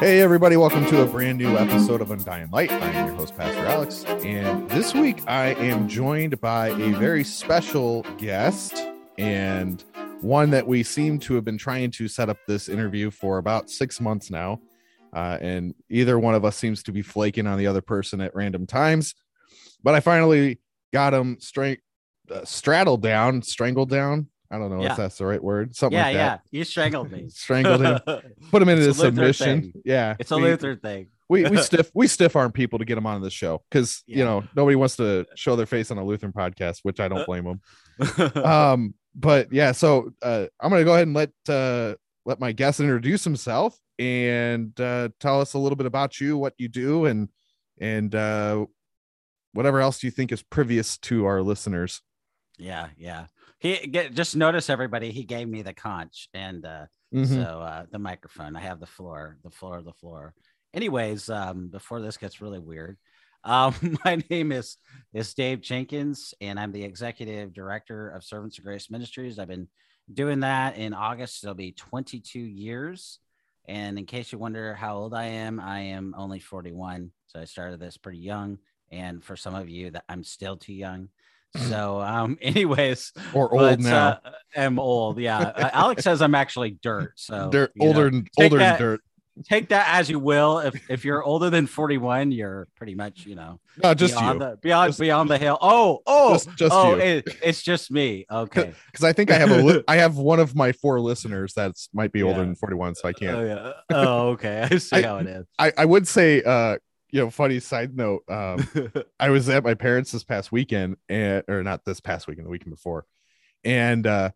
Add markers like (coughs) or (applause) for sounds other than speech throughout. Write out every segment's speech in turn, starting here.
Hey, everybody, welcome to a brand new episode of Undying Light. I am your host, Pastor Alex, and this week I am joined by a very special guest and one that we seem to have been trying to set up this interview for about six months now. Uh, and either one of us seems to be flaking on the other person at random times. But I finally got him straight, uh, straddled down, strangled down. I don't know Yeah. if that's the right word. Something yeah, like yeah. You strangled me. (laughs) Strangled him. (laughs) Put him into submission. thing. Yeah. It's a we- Luther thing. we we (laughs) stiff we stiff arm people to get them on the show because you know nobody wants to show their face on a Lutheran podcast, which I don't blame them. Uh, Um, but yeah, so uh, I'm gonna go ahead and let uh, let my guest introduce himself and uh, tell us a little bit about you, what you do, and and uh, whatever else you think is previous to our listeners. yeah, yeah. He get just notice everybody. He gave me the conch and uh, Mhm. so uh, the microphone. I have the floor, the floor, the floor. Anyways, um, before this gets really weird, (laughs) um, my name is is Dave Jenkins, and I'm the executive director of Servants of Grace Ministries. I've been doing that in August. It'll be 22 years. And in case you wonder how old I am, I am only 41. So I started this pretty young. And for some of you, that I'm still too young. So, um, (laughs) anyways, Or old but, now, uh, am old. Yeah. Uh, Alex says I'm actually dirt. So (laughs) dirt, you know, older, and older that- than dirt. take that as you will. If if you're older than 41, you're pretty much, you know, No, just beyond you, the beyond Just- beyond the hill. Oh, oh, just, just oh, you. it, it's just me. Okay. (laughs) because I think I have a li- I have one of my four listeners that's might be older Yeah. than 41, so I can't. Oh yeah. Oh, okay. I see I- how it is. I, I would say uh you know funny side note um (laughs) i was at my parents this past weekend and or not this past weekend the weekend before and uh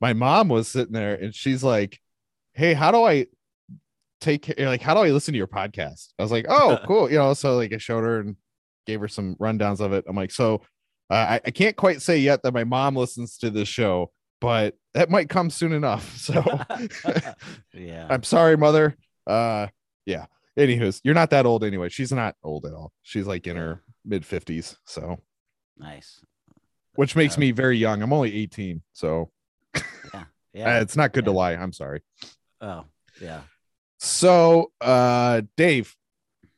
my mom was sitting there and she's like hey how do i take care like how do i listen to your podcast i was like oh (laughs) cool you know so like i showed her and gave her some rundowns of it i'm like so uh, I, I can't quite say yet that my mom listens to this show but that might come soon enough (laughs) so yeah. I'm sorry, mother. Uh, yeah. Anywho's, you're not that old anyway. She's not old at all. She's like in her mid 50s. So, Nice. which makes Yeah. me very young. I'm only 18. So, Yeah. (laughs) uh, it's not good to lie. I'm sorry. oh, yeah. So, uh, Dave,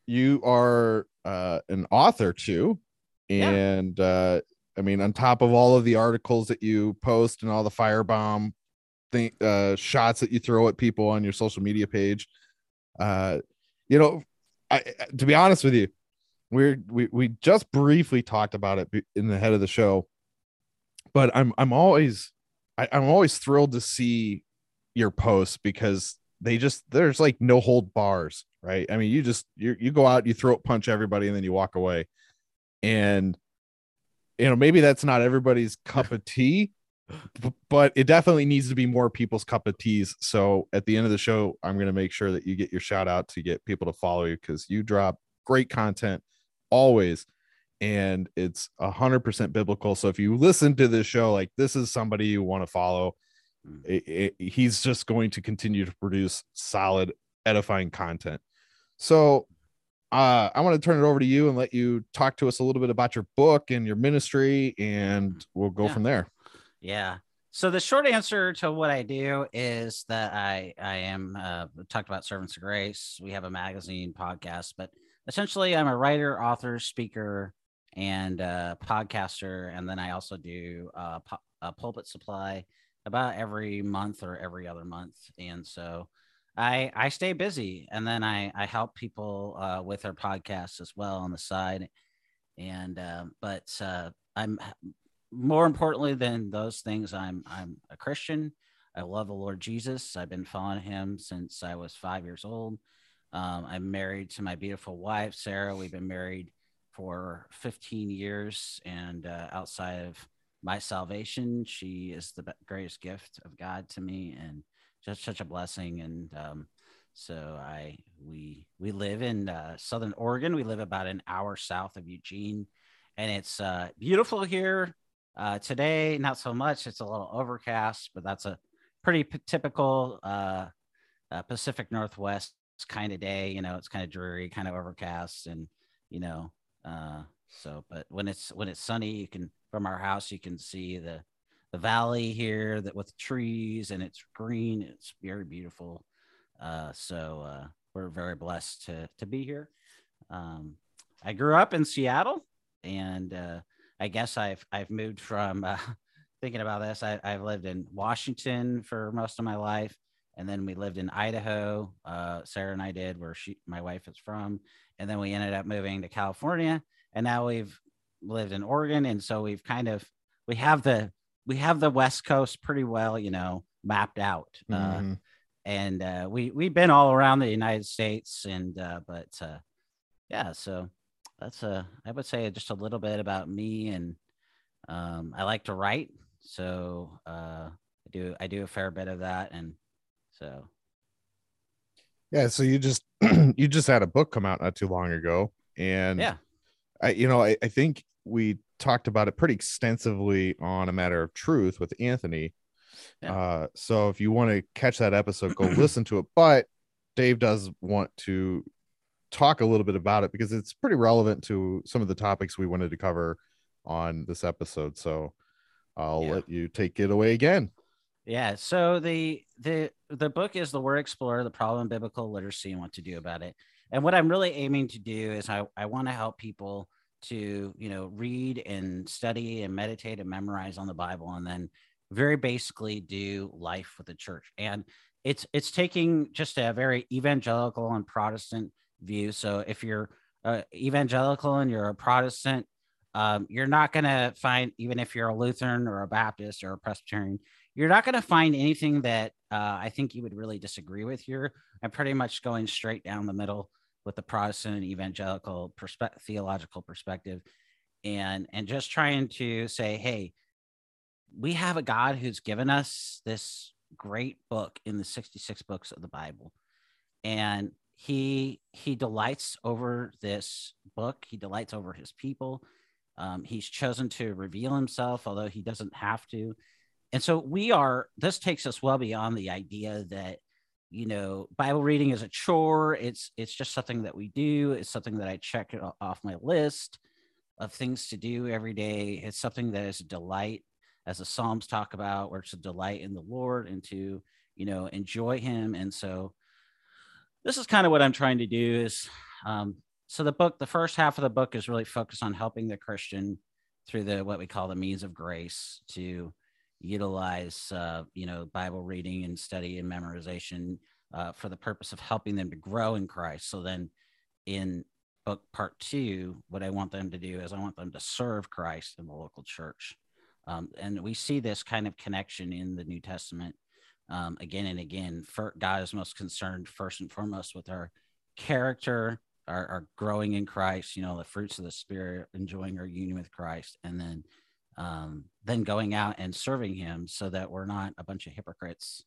you are uh, an author too. Yeah. And, uh, I mean, on top of all of the articles that you post and all the firebomb thing, uh, shots that you throw at people on your social media page, uh, you know, I, to be honest with you, we're we we just briefly talked about it in the head of the show, but I'm I'm always I, I'm always thrilled to see your posts because they just there's like no hold bars, right? I mean, you just you you go out, you throat punch everybody, and then you walk away, and you know maybe that's not everybody's cup of tea but it definitely needs to be more people's cup of teas so at the end of the show i'm going to make sure that you get your shout out to get people to follow you because you drop great content always and it's a hundred percent biblical so if you listen to this show like this is somebody you want to follow mm. it, it, he's just going to continue to produce solid, edifying content. So, uh, I want to turn it over to you and let you talk to us a little bit about your book and your ministry, and we'll go yeah. from there. Yeah. So the short answer to what I do is that I I am uh, talked about servants of grace. We have a magazine podcast, but essentially I'm a writer, author, speaker, and uh, podcaster, and then I also do uh, a pulpit supply about every month or every other month, and so I I stay busy, and then I I help people uh, with their podcasts as well on the side, and uh, but uh, I'm more importantly than those things, I'm I'm a Christian. I love the Lord Jesus. I've been following him since I was five years old. Um, I'm married to my beautiful wife, Sarah. We've been married for 15 years, and uh, outside of my salvation, she is the greatest gift of God to me, and just such a blessing. And um, so I we we live in uh, Southern Oregon. We live about an hour south of Eugene, and it's uh, beautiful here. Uh, today, not so much. It's a little overcast, but that's a pretty p- typical uh, uh, Pacific Northwest kind of day. You know, it's kind of dreary, kind of overcast, and you know, uh, so. But when it's when it's sunny, you can from our house you can see the the valley here that with trees and it's green. It's very beautiful. Uh, so uh, we're very blessed to to be here. Um, I grew up in Seattle, and uh, I guess I've I've moved from uh, (laughs) thinking about this. I, I've lived in Washington for most of my life, and then we lived in Idaho. Uh, Sarah and I did, where she my wife is from, and then we ended up moving to California, and now we've lived in Oregon, and so we've kind of we have the we have the West Coast pretty well, you know, mapped out. Uh, mm-hmm. Uh, and uh, we we've been all around the United States, and uh, but uh, yeah, so that's a I would say just a little bit about me and um, I like to write, so uh, I do I do a fair bit of that, and so yeah. So you just (clears throat) you just had a book come out not too long ago, and yeah, I you know I, I think we talked about it pretty extensively on a matter of truth with Anthony. Yeah. Uh, so if you want to catch that episode, go (clears throat) listen to it. But Dave does want to talk a little bit about it because it's pretty relevant to some of the topics we wanted to cover on this episode. So I'll yeah. let you take it away again. Yeah. So the the the book is the Word Explored, the problem biblical literacy and what to do about it. And what I'm really aiming to do is I, I want to help people to, you know, read and study and meditate and memorize on the Bible and then very basically do life with the church. And it's it's taking just a very evangelical and Protestant view. So if you're uh, evangelical and you're a Protestant, um, you're not going to find, even if you're a Lutheran or a Baptist or a Presbyterian, you're not going to find anything that uh, I think you would really disagree with here. I'm pretty much going straight down the middle with the Protestant and evangelical perspe- theological perspective, and and just trying to say, hey, we have a God who's given us this great book in the 66 books of the Bible, and he he delights over this book. He delights over his people. Um, he's chosen to reveal himself although he doesn't have to. And so we are this takes us well beyond the idea that you know bible reading is a chore. It's it's just something that we do. It's something that i check off my list of things to do every day. It's something that is a delight as the psalms talk about where it's a delight in the lord and to you know enjoy him. And so this is kind of what I'm trying to do is um, so the book, the first half of the book is really focused on helping the Christian through the what we call the means of grace to utilize uh, you know Bible reading and study and memorization uh, for the purpose of helping them to grow in Christ. So then in book part two, what I want them to do is I want them to serve Christ in the local church. Um, and we see this kind of connection in the New Testament um, again and again. For, God is most concerned first and foremost with our character, our, our, growing in Christ. You know, the fruits of the Spirit, enjoying our union with Christ, and then um, then going out and serving Him, so that we're not a bunch of hypocrites.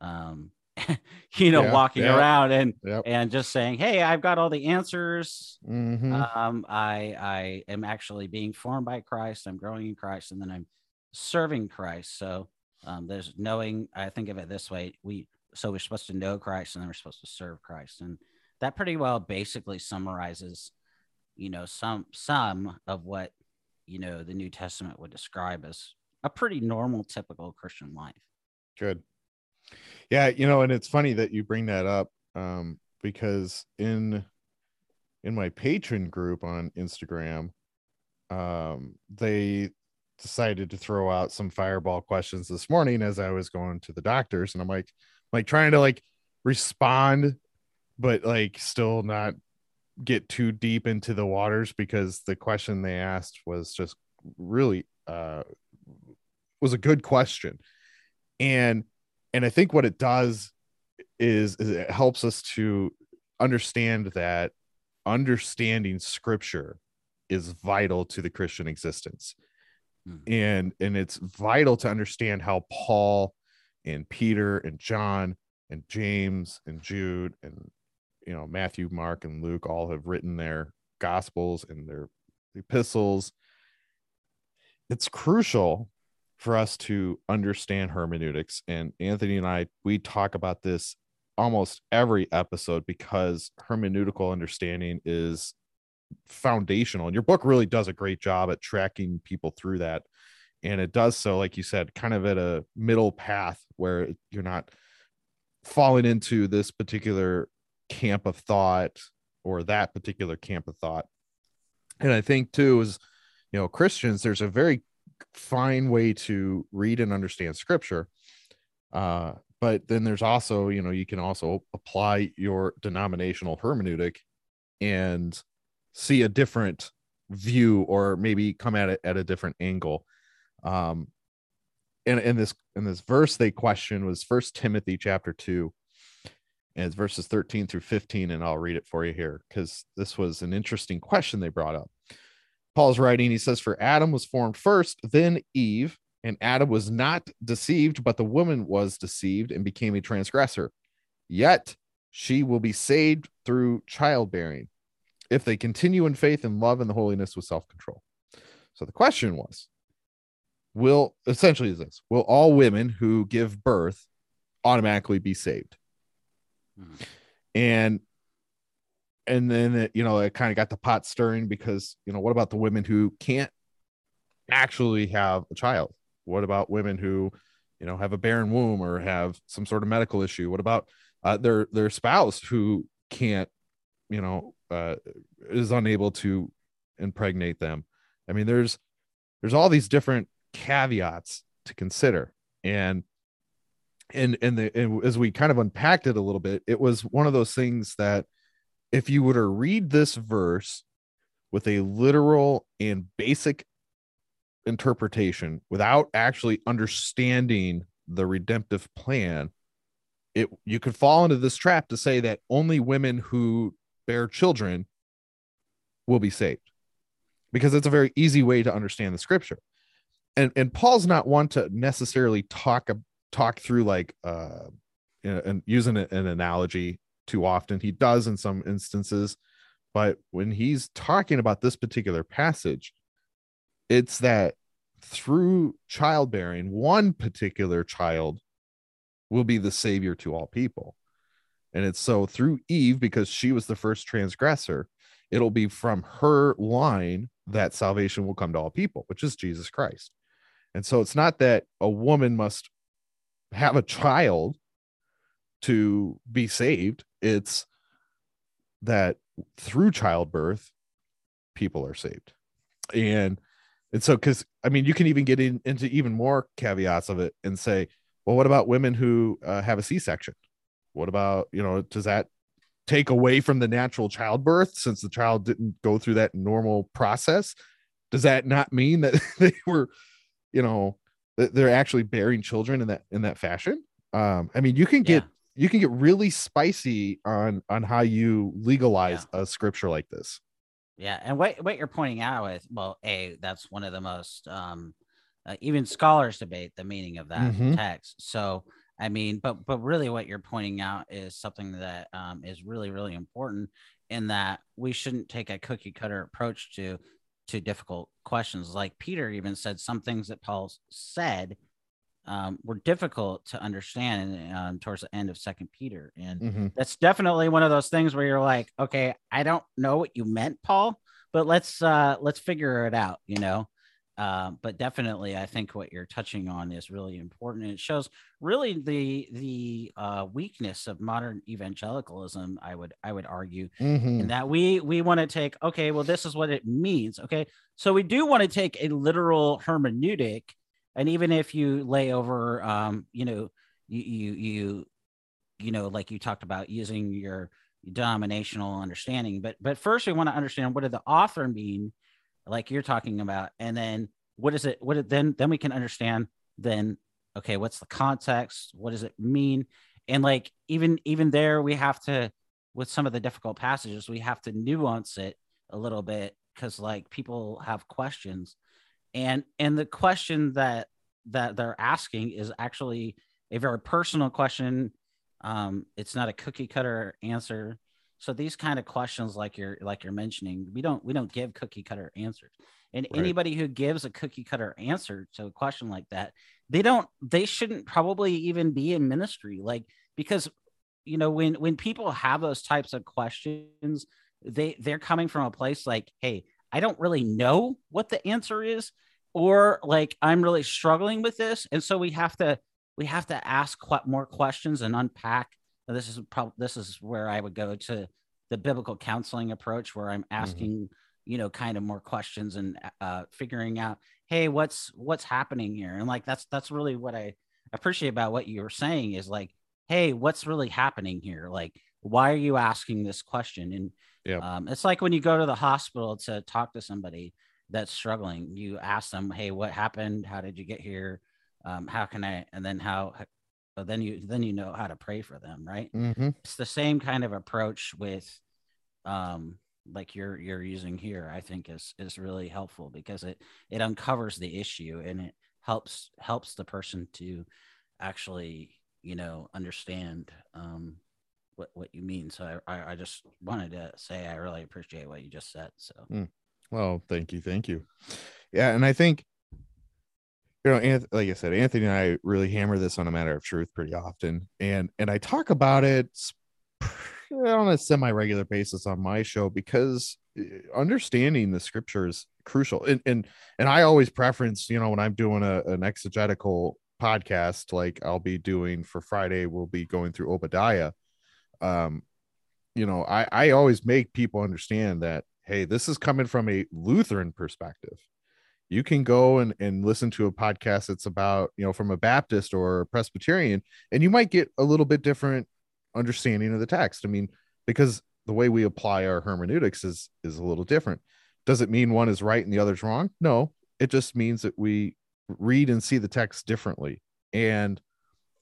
Um, (laughs) you know, yeah, walking yeah, around and yep. and just saying, "Hey, I've got all the answers. Mm-hmm. Um, I I am actually being formed by Christ. I'm growing in Christ, and then I'm serving Christ." So Um, there's knowing. I think of it this way: we so we're supposed to know Christ, and then we're supposed to serve Christ, and that pretty well basically summarizes, you know, some some of what you know the New Testament would describe as a pretty normal, typical Christian life. Good. Yeah, you know, and it's funny that you bring that up um, because in in my patron group on Instagram, um, they decided to throw out some fireball questions this morning as I was going to the doctors, and I'm like, like trying to like respond, but like still not get too deep into the waters because the question they asked was just really uh was a good question. And and i think what it does is, is it helps us to understand that understanding scripture is vital to the christian existence mm. and and it's vital to understand how paul and peter and john and james and jude and you know matthew mark and luke all have written their gospels and their epistles it's crucial for us to understand hermeneutics and anthony and i we talk about this almost every episode because hermeneutical understanding is foundational and your book really does a great job at tracking people through that and it does so like you said kind of at a middle path where you're not falling into this particular camp of thought or that particular camp of thought. And i think too is you know christians there's a very fine way to read and understand scripture uh but then there's also you know you can also apply your denominational hermeneutic and see a different view or maybe come at it at a different angle. Um and in this in this verse they question was first timothy chapter 2 and it's verses 13 through 15 and i'll read it for you here because this was an interesting question they brought up. Paul's writing he says for adam was formed first then eve and adam was not deceived but the woman was deceived and became a transgressor. Yet she will be saved through childbearing if they continue in faith and love and the holiness with self-control. So the question was will essentially is this will all women who give birth automatically be saved? Mm-hmm. and and then it, you know it kind of got the pot stirring because you know what about the women who can't actually have a child? What about women who you know have a barren womb or have some sort of medical issue? What about uh, their their spouse who can't you know uh, is unable to impregnate them. I mean there's there's all these different caveats to consider. And and and, the, and as we kind of unpacked it a little bit it was one of those things that if you were to read this verse with a literal and basic interpretation without actually understanding the redemptive plan it you could fall into this trap to say that only women who bear children will be saved because it's a very easy way to understand the scripture and and Paul's not one to necessarily talk talk through like uh and using an analogy too often. He does in some instances, but when he's talking about this particular passage, it's that through childbearing, one particular child will be the savior to all people. And it's so through Eve, because she was the first transgressor, it'll be from her line that salvation will come to all people, which is Jesus Christ. And so it's not that a woman must have a child to be saved, it's that through childbirth, people are saved. And and so because I mean, you can even get in, into even more caveats of it and say, well, what about women who uh, have a C-section? What about you know, does that take away from the natural childbirth since the child didn't go through that normal process? Does that not mean that (laughs) they were you know they're actually bearing children in that in that fashion um i mean you can get yeah. you can get really spicy on on how you legalize yeah. a scripture like this yeah and what what you're pointing out with well a that's one of the most um uh, even scholars debate the meaning of that mm-hmm. text so i mean but but really what you're pointing out is something that um, is really really important in that we shouldn't take a cookie cutter approach to to difficult questions. Like Peter even said some things that Paul said um, were difficult to understand um, towards the end of Second Peter, and Mm-hmm. that's definitely one of those things where you're like, okay, I don't know what you meant, Paul, but let's uh, let's figure it out, you know. Uh, but definitely, I think what you're touching on is really important, and it shows really the the uh, weakness of modern evangelicalism. I would I would argue Mm-hmm. and that we we want to take okay well this is what it means okay so we do want to take a literal hermeneutic and even if you lay over um you know you you you you know like you talked about using your denominational understanding but but first we want to understand what did the author mean like you're talking about. And then what is it what it then then we can understand then okay what's the context? What does it mean? And like even even there we have to with some of the difficult passages we have to nuance it a little bit because like people have questions. And and the question that that they're asking is actually a very personal question. Um it's not a cookie cutter answer so these kind of questions like you're like you're mentioning we don't we don't give cookie cutter answers. And Right. anybody who gives a cookie cutter answer to a question like that they don't they shouldn't probably even be in ministry. Like because you know when when people have those types of questions they they're coming from a place like hey i don't really know what the answer is or like i'm really struggling with this. And so we have to we have to ask more questions and unpack this is probably this is where i would go to the biblical counseling approach where i'm asking you know kind of more questions and uh figuring out hey what's what's happening here? And like that's that's really what i appreciate about what you were saying is like hey what's really happening here? Like why are you asking this question? And Yeah. um, it's like when you go to the hospital to talk to somebody that's struggling you ask them hey what happened? How did you get here? Um, how can i and then how but then you then you know how to pray for them right Mm-hmm. it's the same kind of approach with um like you're you're using here i think is is really helpful because it it uncovers the issue and it helps helps the person to actually you know understand um what what you mean so i i I just wanted to say i really appreciate what you just said so Well, thank you, thank you. Yeah, and I think you know, like I said, Anthony and I really hammer this on a matter of truth pretty often, and and I talk about it on a semi-regular basis on my show because uh, understanding the scripture is crucial. And and and I always preference, you know, when I'm doing a, an exegetical podcast, like I'll be doing for Friday, we'll be going through Obadiah. Um, you know, I I always make people understand that hey, this is coming from a Lutheran perspective. You can go and, and listen to a podcast that's about, you know, from a Baptist or a Presbyterian, and you might get a little bit different understanding of the text. I mean, because the way we apply our hermeneutics is is a little different. Does it mean one is right and the other's wrong? No, it just means that we read and see the text differently. And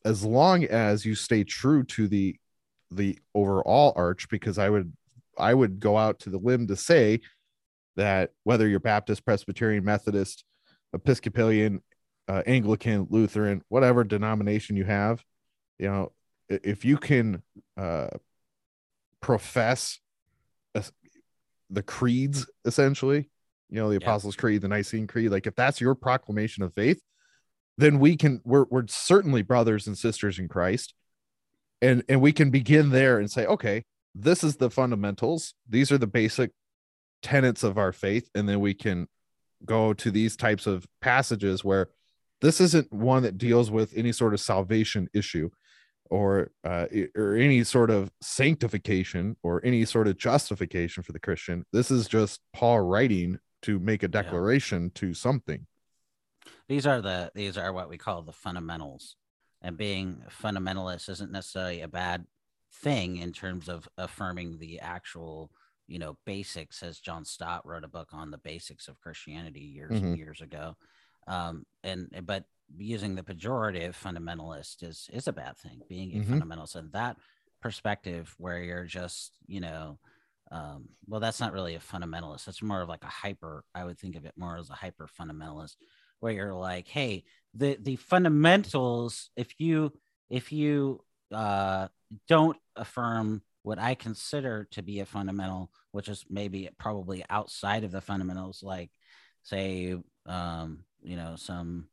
as long as you stay true to the the overall arch, because I would I would go out to the limb to say that whether you're Baptist, Presbyterian, Methodist, Episcopalian, uh, Anglican, Lutheran, whatever denomination you have, you know, if you can uh, profess a- the creeds, essentially, you know, the Yeah. Apostles' Creed, the Nicene Creed, like if that's your proclamation of faith, then we can we're we're certainly brothers and sisters in Christ, and and we can begin there and say, okay, this is the fundamentals. These are the basic tenets of our faith, and then we can go to these types of passages where this isn't one that deals with any sort of salvation issue or uh, or any sort of sanctification or any sort of justification for the Christian. This is just Paul writing to make a declaration to something. these are the these are what we call the fundamentals and being fundamentalist isn't necessarily a bad thing in terms of affirming the actual you know basics as john stott wrote a book on the basics of christianity years and Mhm. years ago um and but using the pejorative fundamentalist is is a bad thing being a Mhm. fundamentalist and that perspective where you're just you know um well that's not really a fundamentalist that's more of like a hyper i would think of it more as a hyper fundamentalist where you're like hey the the fundamentals if you if you uh don't affirm what i consider to be a fundamental which is maybe probably outside of the fundamentals like say um you know some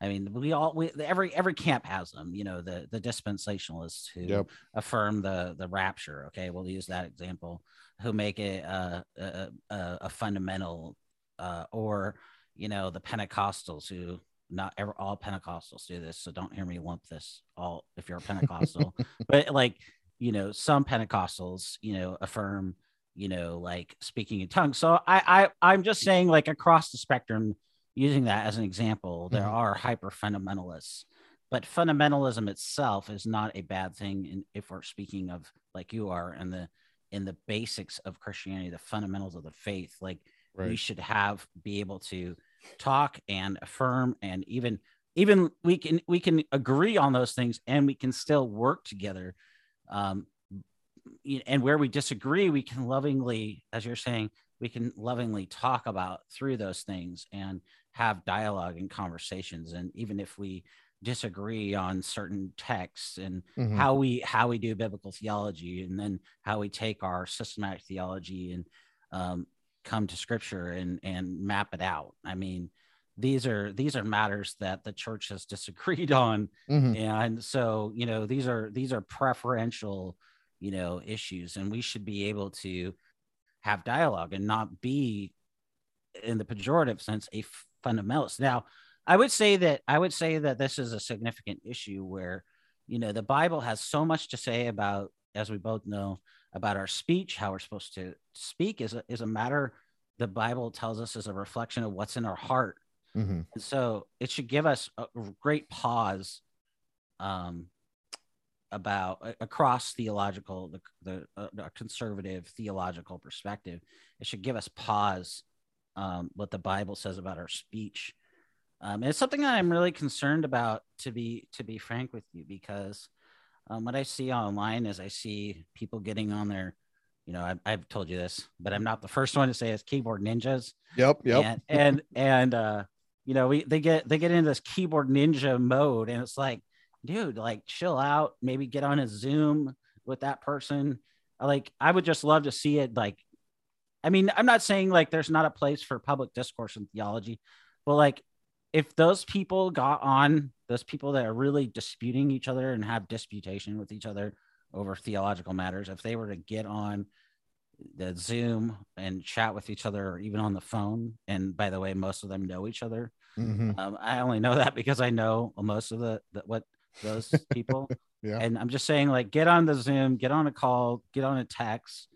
I mean, we all we every every camp has them. You know, the the dispensationalists who Yep. affirm the the rapture. Okay, we'll use that example. Who make it a a, a, a fundamental, uh, or you know, the Pentecostals who not ever all Pentecostals do this. So don't hear me lump this all if you're a Pentecostal, (laughs) but like you know, some Pentecostals, you know, affirm you know, like speaking in tongues. So I, I I'm just saying, like across the spectrum, using that as an example, there Mhm. are hyper fundamentalists, but fundamentalism itself is not a bad thing. In, if we're speaking of like you are in the in the basics of Christianity, the fundamentals of the faith, like we should have be able to talk and affirm and even even we can we can agree on those things and we can still work together um and where we disagree we can lovingly as you're saying we can lovingly talk about through those things and have dialogue and conversations and even if we disagree on certain texts and Mhm. how we how we do biblical theology and then how we take our systematic theology and um, come to scripture and and map it out i mean these are these are matters that the church has disagreed (laughs) on. Mhm. and so you know these are these are preferential you know issues and we should be able to have dialogue and not be in the pejorative sense a fundamentalist. Now i would say that i would say that this is a significant issue where you know the bible has so much to say about as we both know about our speech how we're supposed to speak is a, is a matter the bible tells us is a reflection of what's in our heart Mhm. and so it should give us a great pause um, about across theological, the, the, uh, conservative theological perspective. It should give us pause um, what the Bible says about our speech. Um, it's something that I'm really concerned about, to be to be frank with you, because um, what I see online is I see people getting on their, you know, I've, I've told you this, but I'm not the first one to say it's keyboard ninjas Yep. Yep. and and and uh you know we they get they get into this keyboard ninja mode and it's like dude like chill out maybe get on a zoom with that person. Like i would just love to see it like i mean i'm not saying like there's not a place for public discourse in theology but like if those people got on those people that are really disputing each other and have disputation with each other over theological matters if they were to get on the Zoom and chat with each other, or even on the phone. And by the way, most of them know each other. Mhm. Um, I only know that because I know most of the, the what those (laughs) people. Yeah. And I'm just saying, like, get on the Zoom, get on a call, get on a text,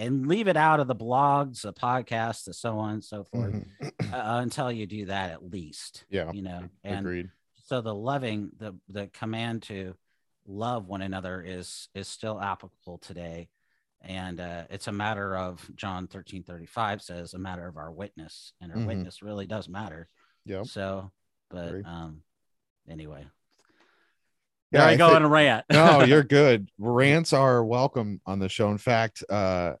and leave it out of the blogs, the podcasts, and so on and so forth Mhm. uh, until you do that at least. Yeah. You know, and Agreed. so the loving the the command to love one another is is still applicable today and uh, it's a matter of john 13 35 says a matter of our witness and our Mhm. witness really does matter Yeah. so but um anyway Yeah, there i I go on a rant (laughs) no, you're good. (laughs) Rants are welcome on the show. In fact, uh,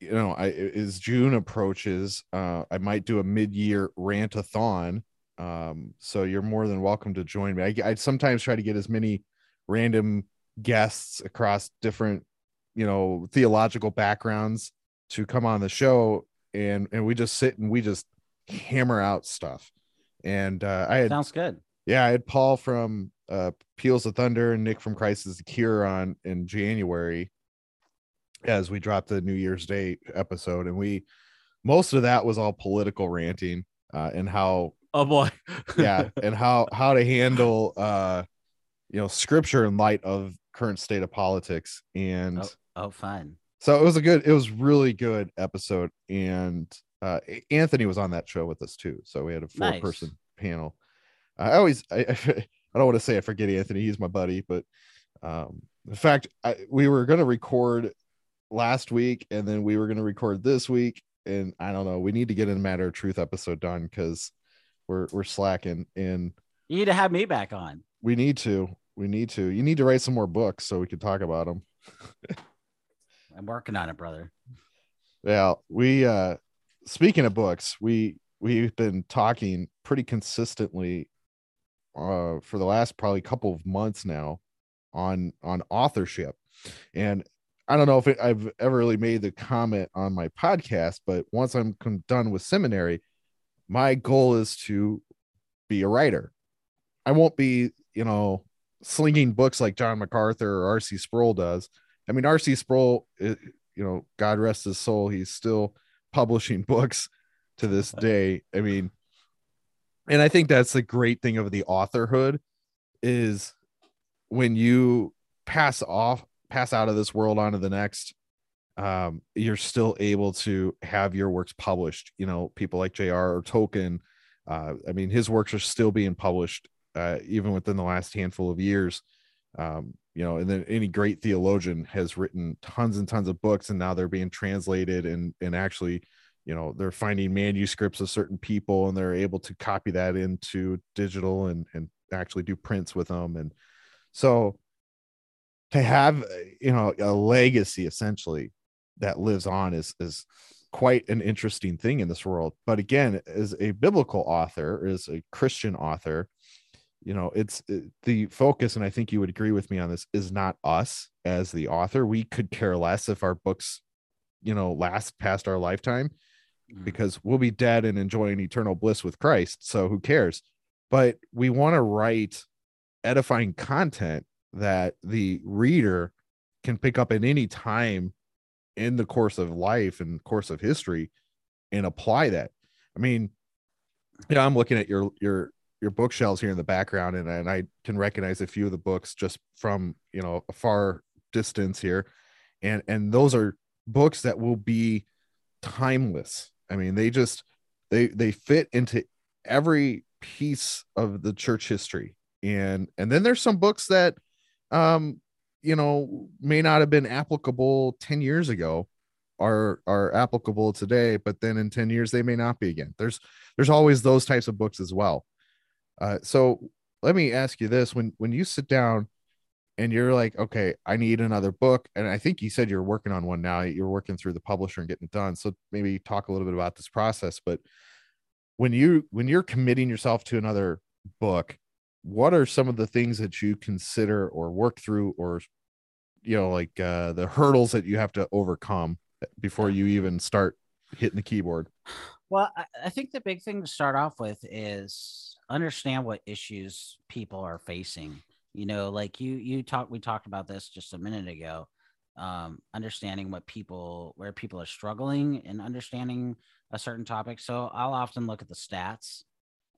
you know, I as June approaches, uh, I might do a mid-year rantathon. Um, so you're more than welcome to join me. I, I sometimes try to get as many random guests across different, you know, theological backgrounds to come on the show, and and we just sit and we just hammer out stuff. And uh, I had sounds good. Yeah, I had Paul from uh Peals of Thunder and Nick from crisis is the Cure on in January as we dropped the New Year's Day episode, and we most of that was all political ranting uh and how oh boy. (laughs) Yeah and how how to handle uh you know scripture in light of current state of politics. And oh, oh fun. So it was a good it was really good episode and uh anthony was on that show with us too so we had a four Nice. person panel. I always I, (laughs) I don't want to say i forget anthony he's my buddy but um in fact I, we were going to record last week and then we were going to record this week and i don't know we need to get a matter of truth episode done because we're we're slacking and you need to have me back on. We need to we need to. You need to write some more books so we can talk about them (laughs) i'm working on it brother Yeah, we uh speaking of books, we we've been talking pretty consistently uh for the last probably couple of months now on on authorship. And I don't know if it, I've ever really made the comment on my podcast, but once I'm done with seminary, my goal is to be a writer. I won't be, you know, slinging books like John MacArthur or R.C. Sproul does. I mean, R.C. Sproul, you know, God rest his soul, he's still publishing (laughs) books to this (laughs) day. I mean, and I think that's the great thing of the authorhood is when you pass off, pass out of this world onto the next, um, you're still able to have your works published. You know, people like J.R.R. Tolkien. Uh, I mean, his works are still being published uh, even within the last handful of years. Um, you know, and then any great theologian has written tons and tons of books, and now they're being translated and and actually, you know, they're finding manuscripts of certain people, and they're able to copy that into digital and and actually do prints with them, and so to have you know a legacy essentially that lives on is is quite an interesting thing in this world. But again, as a biblical author, as a Christian author, you know it's it, the focus and i think you would agree with me on this is not us as the author. We could care less if our books you know last past our lifetime mm. because we'll be dead and enjoying eternal bliss with christ so who cares? But we want to write edifying content that the reader can pick up at any time in the course of life and course of history and apply that. I mean yeah i'm looking at your your your bookshelves here in the background and, and i can recognize a few of the books just from you know a far distance here. And and those are books that will be timeless. I mean they just they they fit into every piece of the church history. And and then there's some books that um you know may not have been applicable 10 years ago are are applicable today but then in 10 years they may not be again. There's there's always those types of books as well uh, so let me ask you this: when when you sit down and you're like, okay, I need another book, and I think you said you're working on one now. You're working through the publisher and getting it done. So maybe talk a little bit about this process. But when you when you're committing yourself to another book, what are some of the things that you consider or work through, or you know, like uh, the hurdles that you have to overcome before you even start hitting the keyboard? Well, I think the big thing to start off with is understand what issues people are facing you know like you you talked we talked about this just a minute ago um, understanding what people where people are struggling and understanding a certain topic. So i'll often look at the stats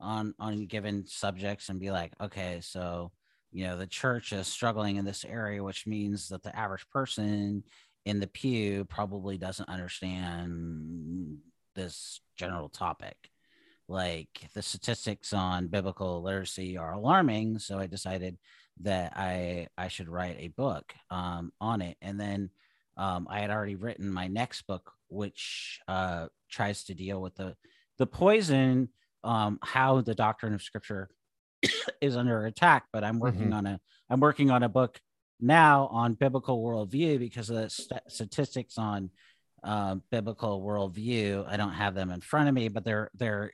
on on given subjects and be like okay so you know the church is struggling in this area which means that the average person in the pew probably doesn't understand this general topic like the statistics on biblical literacy are alarming so i decided that i i should write a book um, on it and then um, i had already written my next book which uh, tries to deal with the the poison um, how the doctrine of scripture (coughs) is under attack but i'm working mm-hmm. on a i'm working on a book now on biblical worldview because of the st- statistics on uh, biblical worldview. I don't have them in front of me, but they're they're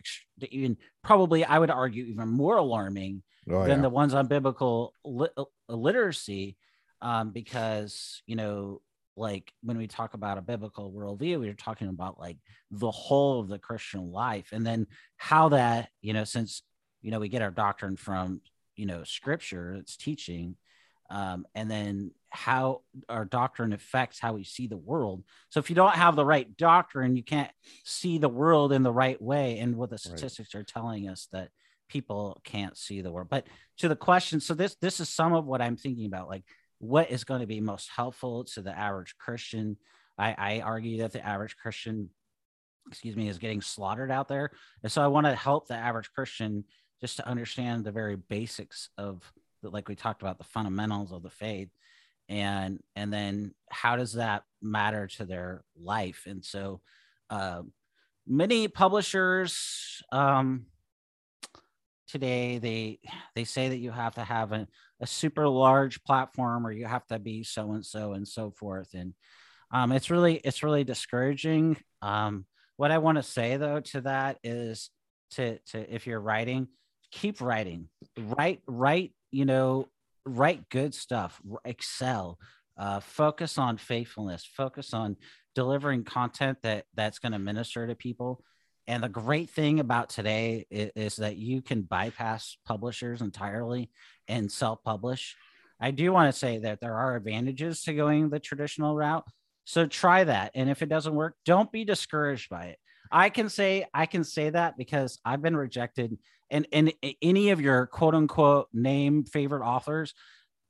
even probably I would argue even more alarming oh, than yeah. the ones on biblical li- uh, literacy, um, because you know, like when we talk about a biblical worldview, we are talking about like the whole of the Christian life, and then how that you know, since you know we get our doctrine from you know Scripture, it's teaching um, and then how our doctrine affects how we see the world. So if you don't have the right doctrine, you can't see the world in the right way. And what the statistics right. are telling us that people can't see the world. But to the question, so this this is some of what I'm thinking about, like what is going to be most helpful to the average Christian. I, I argue that the average Christian, excuse me, is getting slaughtered out there. And so I want to help the average Christian just to understand the very basics of like we talked about the fundamentals of the faith and and then how does that matter to their life? And so uh, many publishers um, today they they say that you have to have a, a super large platform or you have to be so and so and so forth. And um, it's really it's really discouraging. Um, what i want to say though to that is to to if you're writing keep writing. Write write you know, write good stuff, excel, uh, focus on faithfulness, focus on delivering content that that's going to minister to people. and the great thing about today is, is that you can bypass publishers entirely and self-publish. I do want to say that there are advantages to going the traditional route so try that. And if it doesn't work don't be discouraged by it. I can say i can say that because i've been rejected and and any of your quote unquote name favorite authors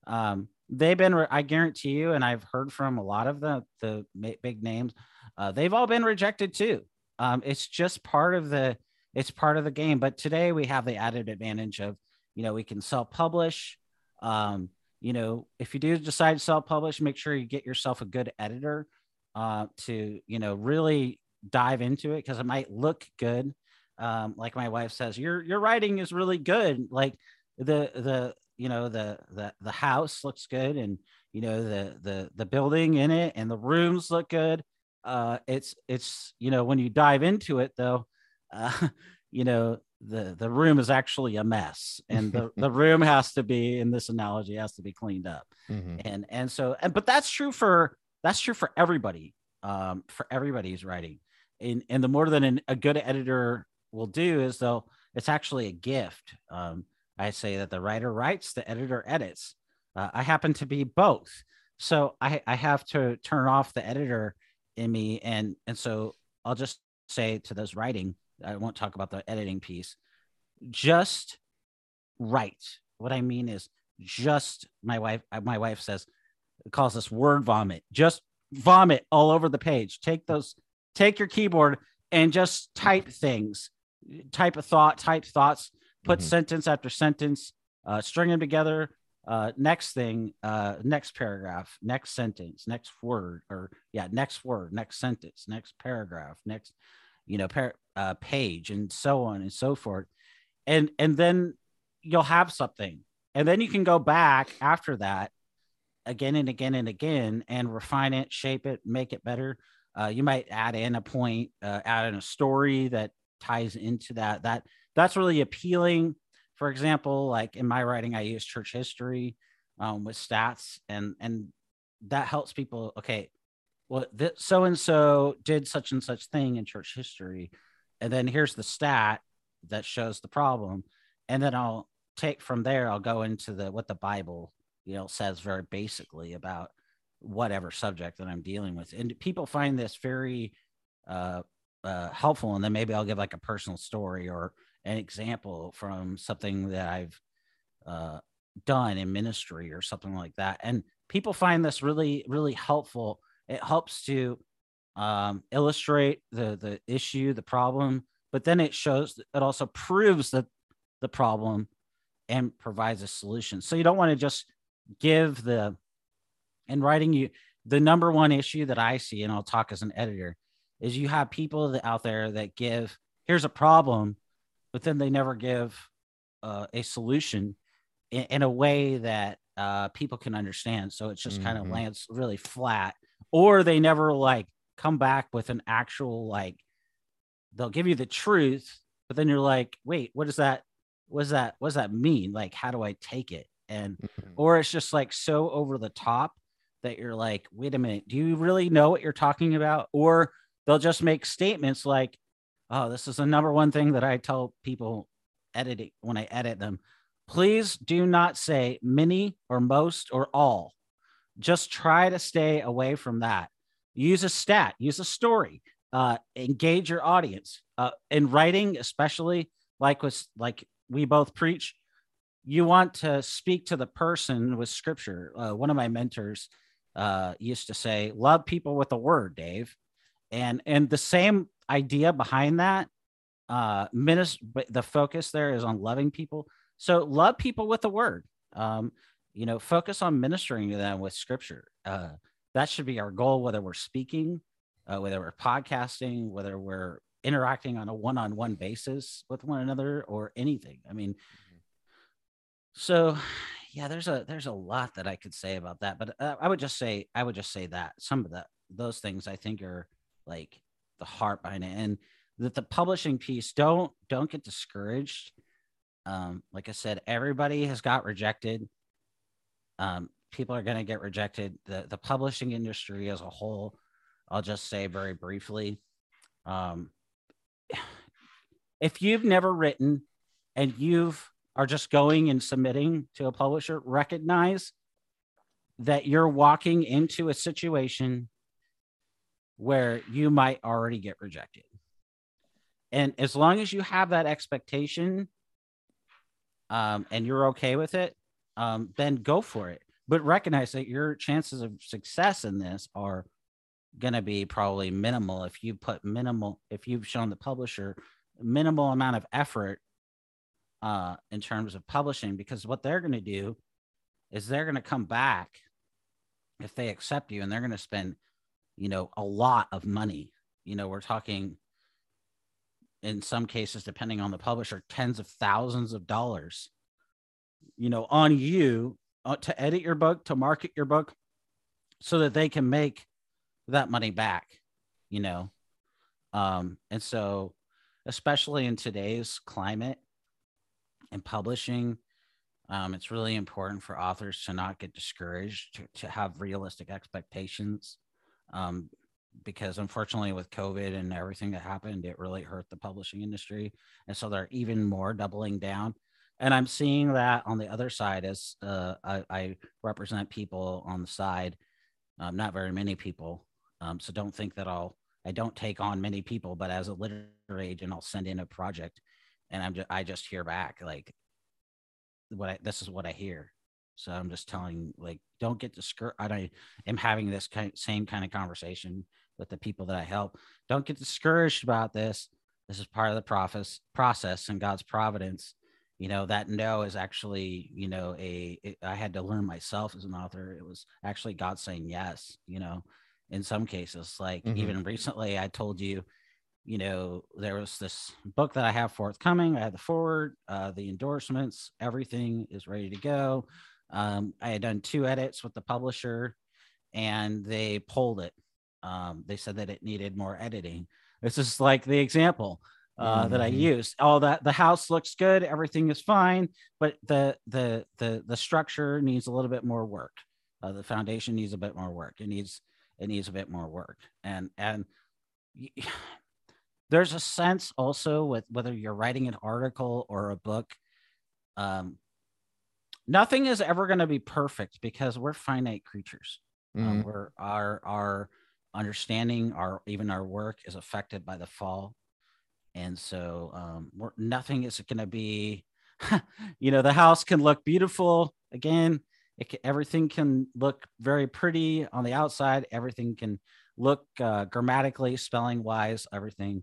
um they've been i guarantee you and i've heard from a lot of the the big names uh, they've all been rejected too. Um, it's just part of the it's part of the game. But today we have the added advantage of you know we can self-publish. Um, you know if you do decide to self-publish make sure you get yourself a good editor uh, to you know really dive into it because it might look good um, like my wife says your your writing is really good. Like the the you know the the the house looks good and you know the the the building in it and the rooms look good. Uh it's it's you know when you dive into it though uh (laughs) you know the the room is actually a mess and the the (laughs) room has to be in this analogy has to be cleaned up. Mm-hmm. and and so and but that's true for that's true for everybody um for everybody's writing. And and the more than an, a good editor will do is though it's actually a gift um I say that the writer writes, the editor edits. Uh, I happen to be both. So I, I have to turn off the editor in me. And, and so I'll just say to those writing, I won't talk about the editing piece, just write. What I mean is just my wife, uh, my wife says, calls this word vomit, just vomit all over the page. Take those, take your keyboard and just type things, type of thought, type thoughts put mm-hmm. sentence after sentence, uh, string them together. Uh, next thing, uh, next paragraph, next sentence, next word, or yeah, next word, next sentence, next paragraph, next, you know, par- uh, page, and so on and so forth, and and then you'll have something, and then you can go back after that, again and again and again, and refine it, shape it, make it better. Uh, you might add in a point, uh, add in a story that ties into that. That that's really appealing. For example, like in my writing, I use church history um, with stats, and and that helps people. Okay, well, so and so did such and such thing in church history, and then here's the stat that shows the problem, and then I'll take from there. I'll go into the what the Bible you know says very basically about whatever subject that I'm dealing with, and people find this very uh, uh, helpful. And then maybe I'll give like a personal story or an example from something that I've uh, done in ministry or something like that. And people find this really, really helpful. It helps to um, illustrate the the issue, the problem, but then it shows it also proves that the problem and provides a solution. So you don't want to just give the in writing you the number one issue that I see, and I'll talk as an editor, is you have people that, out there that give here's a problem but then they never give uh, a solution in, in, a way that uh, people can understand. So it just mm-hmm. kind of lands really flat, or they never like come back with an actual like they'll give you the truth, but then you're like, wait, what does that? What does that? What does that mean? Like, how do I take it? And mm-hmm. or it's just like so over the top that you're like, wait a minute, do you really know what you're talking about? Or they'll just make statements like, oh, this is the number one thing that I tell people editing when I edit them. Please do not say many or most or all. Just try to stay away from that. Use a stat, use a story, uh, engage your audience. Uh, in writing, especially like with like we both preach, you want to speak to the person with scripture. Uh, one of my mentors uh, used to say, "Love people with a word, Dave," and and the same idea behind that uh minister the focus there is on loving people. So love people with the word. Um you know focus on ministering to them with scripture. Uh that should be our goal whether we're speaking uh, whether we're podcasting whether we're interacting on a one-on-one basis with one another or anything. I mean so yeah there's a there's a lot that i could say about that but uh, i would just say i would just say that some of that those things i think are like the heart behind it. And that the publishing piece don't don't get discouraged. Um like i said everybody has got rejected. Um people are going to get rejected. The the publishing industry as a whole i'll just say very briefly um if you've never written and you've are just going and submitting to a publisher, recognize that you're walking into a situation where you might already get rejected. And as long as you have that expectation um, and you're okay with it, um, then go for it. But recognize that your chances of success in this are going to be probably minimal if you put minimal, if you've shown the publisher minimal amount of effort uh, in terms of publishing, because what they're going to do is they're going to come back if they accept you and they're going to spend, you know, a lot of money. You know, we're talking in some cases, depending on the publisher, tens of thousands of dollars, you know, on you uh, to edit your book, to market your book so that they can make that money back, you know. Um, and so, especially in today's climate and publishing, um, it's really important for authors to not get discouraged, to, to have realistic expectations. Um, because unfortunately, with COVID and everything that happened, it really hurt the publishing industry. And so they're even more doubling down. And I'm seeing that on the other side as uh, I, I, represent people on the side, um, not very many people. Um, so don't think that I'll I don't take on many people, but as a literary agent, I'll send in a project, and I'm just I just hear back like what I, this is what I hear. So I'm just telling like don't get discouraged. I am having this kind same kind of conversation with the people that I help. Don't get discouraged about this. This is part of the process process and God's providence. You know that no is actually you know a it, I had to learn myself as an author. It was actually God saying yes. You know, in some cases, like mm-hmm. even recently, I told you you know, there was this book that I have forthcoming. I had the forward, uh, the endorsements, everything is ready to go. Um, I had done two edits with the publisher and they pulled it. Um, they said that it needed more editing. This is like the example uh, mm-hmm. that I mm-hmm. used. All that the house looks good, everything is fine, but the the the the structure needs a little bit more work. Uh, the foundation needs a bit more work. It needs it needs a bit more work. And and (sighs) there's a sense also with whether you're writing an article or a book um, nothing is ever going to be perfect because we're finite creatures mm-hmm. um, we're our our understanding our even our work is affected by the fall and so um, we're, nothing is going to be (laughs) you know the house can look beautiful again it can, everything can look very pretty on the outside everything can look uh, grammatically, spelling wise, everything.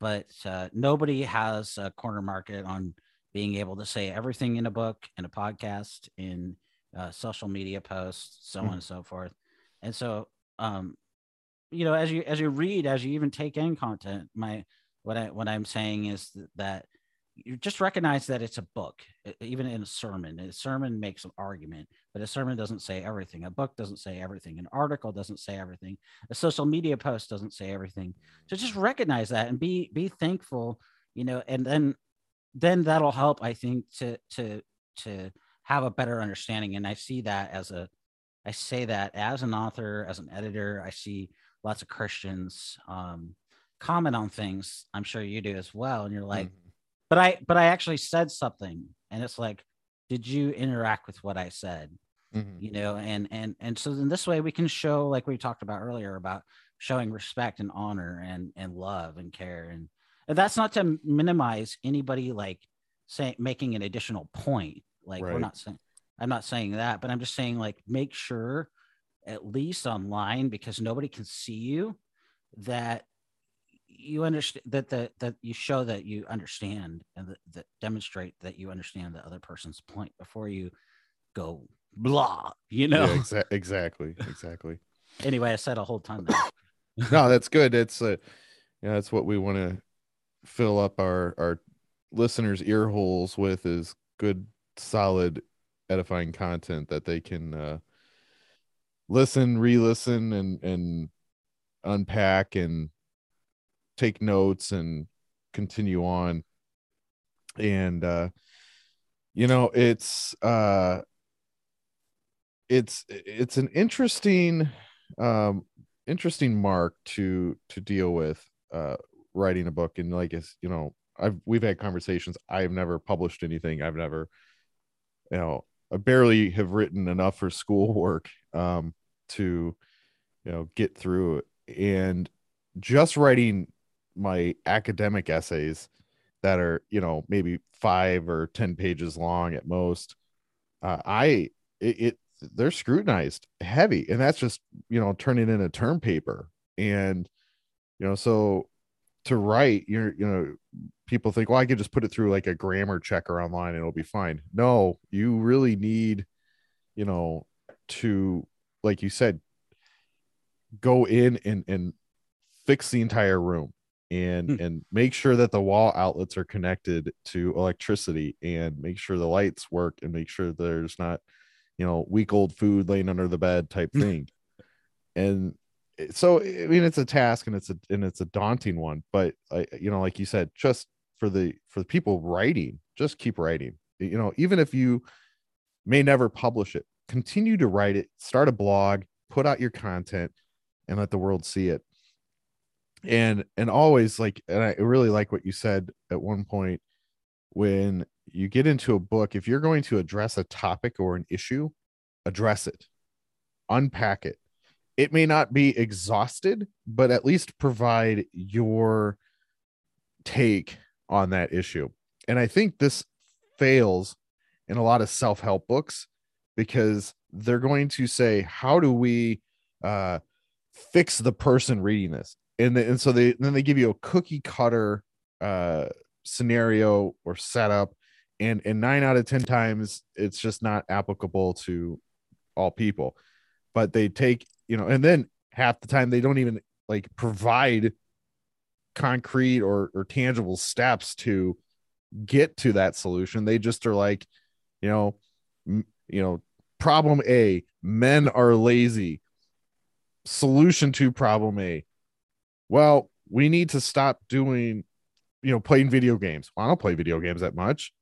But uh, nobody has a corner market on being able to say everything in a book, in a podcast, in uh, social media posts, so mm-hmm. on and so forth. And so, um, you know, as you as you read, as you even take in content, my what I what I'm saying is that you just recognize that it's a book even in a sermon. A sermon makes an argument but a sermon doesn't say everything. A book doesn't say everything. An article doesn't say everything. A social media post doesn't say everything. So just recognize that and be be thankful you know and then then that'll help i think to to to have a better understanding and i see that as a i say that as an author as an editor i see lots of christians um comment on things i'm sure you do as well and you're like mm-hmm but I but I actually said something, and it's like, did you interact with what I said? Mm-hmm. You know, and and and so in this way we can show, like we talked about earlier, about showing respect and honor and and love and care, and, and that's not to minimize anybody like saying making an additional point. Like right. we're not saying, I'm not saying that, but I'm just saying like make sure at least online because nobody can see you that you understand that the that you show that you understand and that, that demonstrate that you understand the other person's point before you go blah you know yeah, exa- exactly exactly anyway i said a whole ton no that's good it's uh yeah that's what we want to fill up our our listeners ear holes with is good solid edifying content that they can uh listen re-listen and and unpack and take notes and continue on. And uh you know it's uh it's it's an interesting um interesting mark to to deal with uh writing a book and like it's you know I've we've had conversations. I've never published anything. I've never, you know, I barely have written enough for schoolwork um, to, you know, get through. And just writing my academic essays that are, you know, maybe five or ten pages long at most, uh, I it, it they're scrutinized heavy, and that's just you know turning in a term paper, and you know so to write you're you know people think well i could just put it through like a grammar checker online and it'll be fine no you really need you know to like you said go in and and fix the entire room and hmm. and make sure that the wall outlets are connected to electricity and make sure the lights work and make sure there's not you know week old food laying under the bed type (laughs) thing and so i mean it's a task and it's a and it's a daunting one but I, you know like you said just for the for the people writing just keep writing. You know even if you may never publish it continue to write it start a blog put out your content and let the world see it. And and always like and i really like what you said at one point when you get into a book if you're going to address a topic or an issue address it. Unpack it it may not be exhausted but at least provide your take on that issue. And i think this fails in a lot of self-help books because they're going to say how do we uh fix the person reading this? And, the, and so they then they give you a cookie cutter uh scenario or setup. And and nine out of ten times it's just not applicable to all people. But they take you know and then half the time they don't even like provide concrete or or tangible steps to get to that solution they just are like you know m- you know problem a men are lazy solution to problem a well, we need to stop doing, you know, playing video games. Well, I don't play video games that much.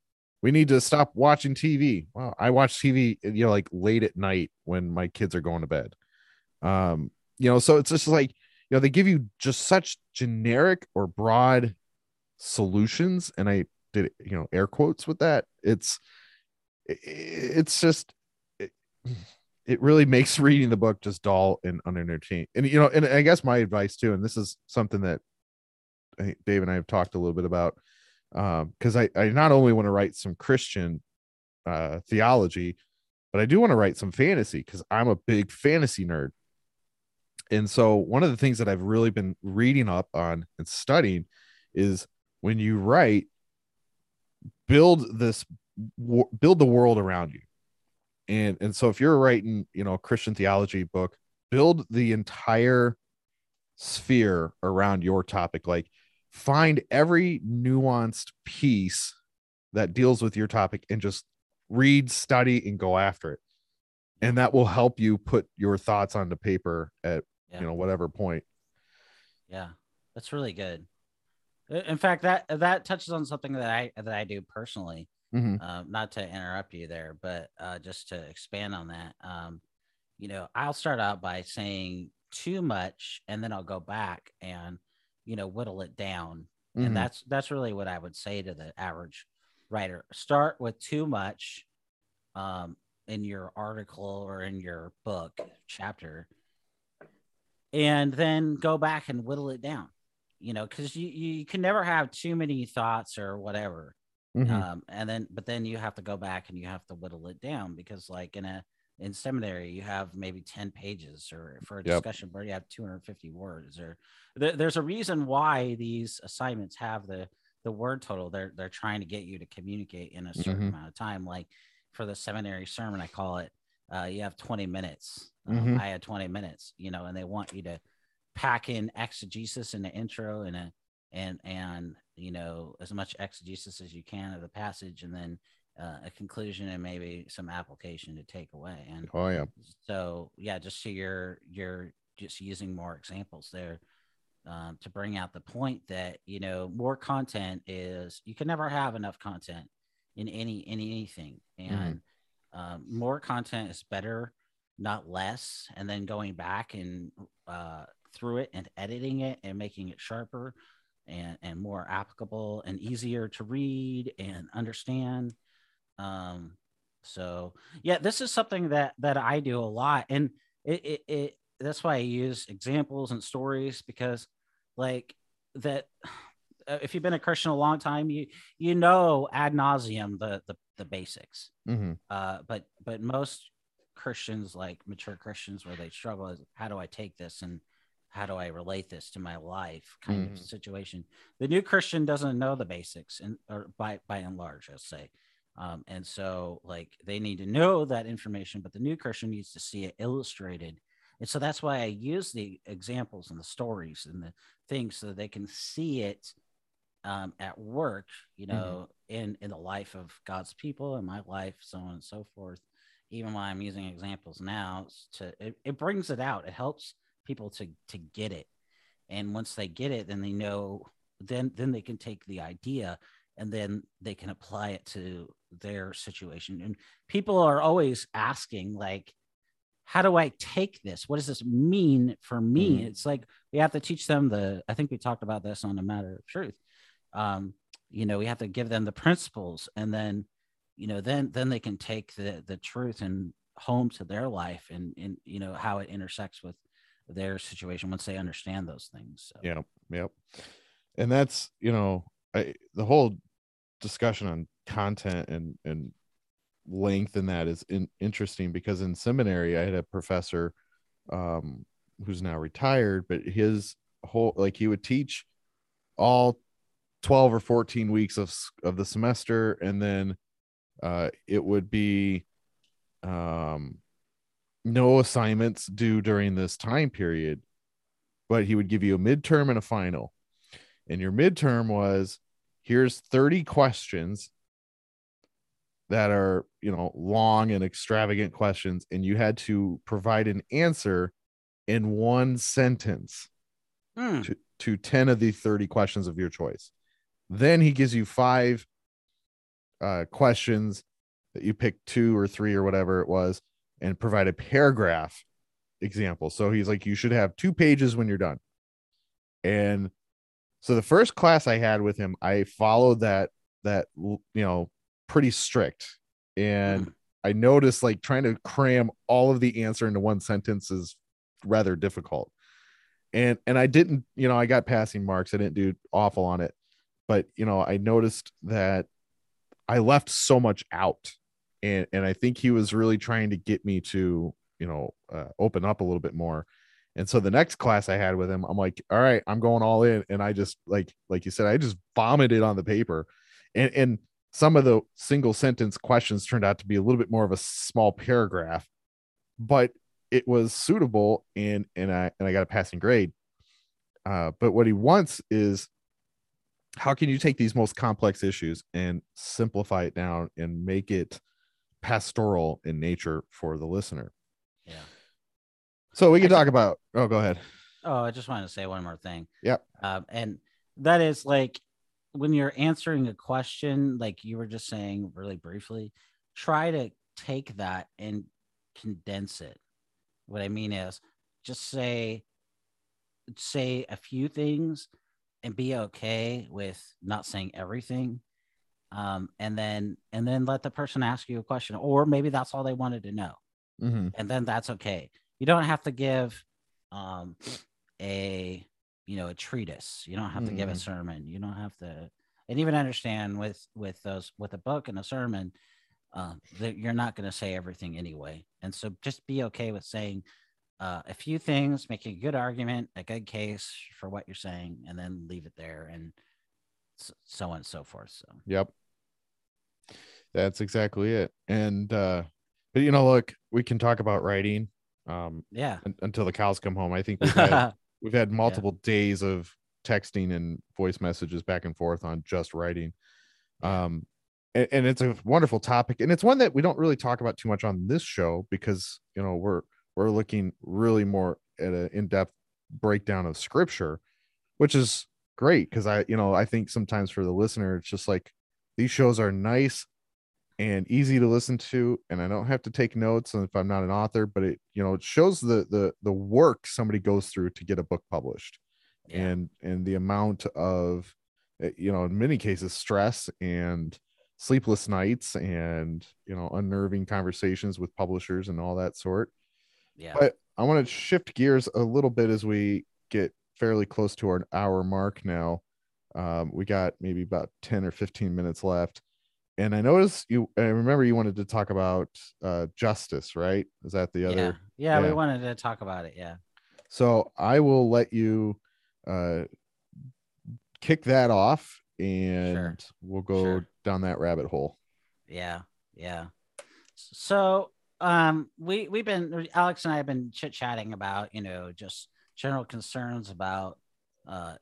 We need to stop watching TV. Well, I watch TV, you know, like late at night when my kids are going to bed. Um, you know, so it's just like, you know, they give you just such generic or broad solutions. And I did, you know, air quotes with that. It's, it's just, it, (sighs) it really makes reading the book just dull and unentertaining. And you know, and I guess my advice too, and this is something that Dave and I have talked a little bit about, because um, I I not only want to write some Christian uh, theology, but I do want to write some fantasy because I'm a big fantasy nerd. And so one of the things that I've really been reading up on and studying is when you write, build this build the world around you. And and so if you're writing you know a christian theology book build the entire sphere around your topic. Like find every nuanced piece that deals with your topic and just read study and go after it. And that will help you put your thoughts onto paper at yeah. you know whatever point yeah that's really good in fact that that touches on something that i that i do personally Mm-hmm. Uh, not to interrupt you there, but uh, just to expand on that, um, you know, I'll start out by saying too much, and then I'll go back and you know whittle it down, mm-hmm. and that's that's really what I would say to the average writer. Start with too much um, in your article or in your book chapter, and then go back and whittle it down. You know, because you you can never have too many thoughts or whatever Mm-hmm. Um, and then, but then you have to go back and you have to whittle it down because, like in a in seminary, you have maybe ten pages, or for a discussion board, you have two hundred fifty words. Or th- there's a reason why these assignments have the the word total. They're they're trying to get you to communicate in a certain mm-hmm. amount of time. Like for the seminary sermon, I call it. Uh, you have 20 minutes. Um, mm-hmm. I had 20 minutes, you know, and they want you to pack in exegesis in the intro and a and and you know as much exegesis as you can of the passage and then uh, a conclusion and maybe some application to take away and oh yeah so yeah just so you're you're just using more examples there um, to bring out the point that you know more content is you can never have enough content in any in anything and mm-hmm. um, more content is better not less and then going back and uh, through it and editing it and making it sharper and and more applicable and easier to read and understand um so yeah this is something that that i do a lot and it, it, it that's why i use examples and stories because like that (sighs) if you've been a christian a long time you you know ad nauseam the the, the basics Mm-hmm. uh but but most christians like mature christians where they struggle is how do i take this and how do I relate this to my life kind Mhm. of situation. The new Christian doesn't know the basics and or by by and large, let's say. Um, and so like they need to know that information, but the new Christian needs to see it illustrated. And so that's why I use the examples and the stories and the things so they can see it um, at work, you know, in in the life of God's people, in my life, so on and so forth. Even while I'm using examples now, to it, it brings it out. It helps people to to get it, and once they get it, then they know. Then then they can take the idea and then they can apply it to their situation. And people are always asking, like, how do I take this? What does this mean for me? Mhm. It's like we have to teach them the. I think we talked about this on a matter of truth. Um, you know, we have to give them the principles, and then, you know, then then they can take the the truth and home to their life, and and you know how it intersects with their situation once they understand those things. So. Yep, yep. And that's you know, I, the whole discussion on content and and length in that is in, interesting because in seminary I had a professor um who's now retired, but his whole like he would teach all 12 or 14 weeks of of the semester and then uh it would be um no assignments due during this time period but he would give you a midterm and a final and your midterm was here's 30 questions that are you know long and extravagant questions and you had to provide an answer in one sentence Hmm. to, to 10 of the 30 questions of your choice then he gives you five uh, questions that you pick two or three or whatever it was and provide a paragraph example. So he's like you should have two pages when you're done. And so the first class i had with him i followed that that you know pretty strict. And i noticed like trying to cram all of the answer into one sentence is rather difficult. And and i didn't you know i got passing marks. I didn't do awful on it. But you know i noticed that i left so much out and and i think he was really trying to get me to you know uh, open up a little bit more. And so the next class i had with him i'm like all right i'm going all in. And i just like like you said i just vomited on the paper. And and some of the single sentence questions turned out to be a little bit more of a small paragraph but it was suitable and and i and i got a passing grade. Uh but what he wants is how can you take these most complex issues and simplify it down and make it pastoral in nature for the listener Yeah. so we can talk about oh go ahead Oh, I just wanted to say one more thing. Yep. Um, and that is like when you're answering a question, like you were just saying really briefly, try to take that and condense it. What I mean is just say say a few things and be okay with not saying everything. Um, and then and then let the person ask you a question, or maybe that's all they wanted to know Mhm. and then that's okay. You don't have to give um a you know a treatise. You don't have to give a Mhm. sermon. You don't have to and even understand with with those with a book and a sermon um that you're not going to say everything anyway. And so just be okay with saying uh, a few things, making a good argument, a good case for what you're saying, and then leave it there and so on and so forth. So Yep. That's exactly it. And uh but you know, look, we can talk about writing um yeah. un- until the cows come home. I think we've had (laughs) we've had multiple days of texting and voice messages back and forth on just writing. Um and, and it's a wonderful topic and it's one that we don't really talk about too much on this show because you know we're we're looking really more at an in-depth breakdown of scripture which is great because i you know i think sometimes for the listener it's just like these shows are nice and easy to listen to and i don't have to take notes and if i'm not an author but it you know it shows the the the work somebody goes through to get a book published yeah. and and the amount of eh, you know in many cases stress and sleepless nights and you know unnerving conversations with publishers and all that sort yeah but i want to shift gears a little bit as we get fairly close to our hour mark now um, we got maybe about 10 or 15 minutes left and i noticed you i remember you wanted to talk about uh, justice right is that the other yeah. yeah. yeah we wanted to talk about it yeah so i will let you uh, kick that off and sure. we'll go sure. down that rabbit hole. Yeah, yeah. So um we we've been Alex and I have been chit-chatting about, you know, just general concerns about uh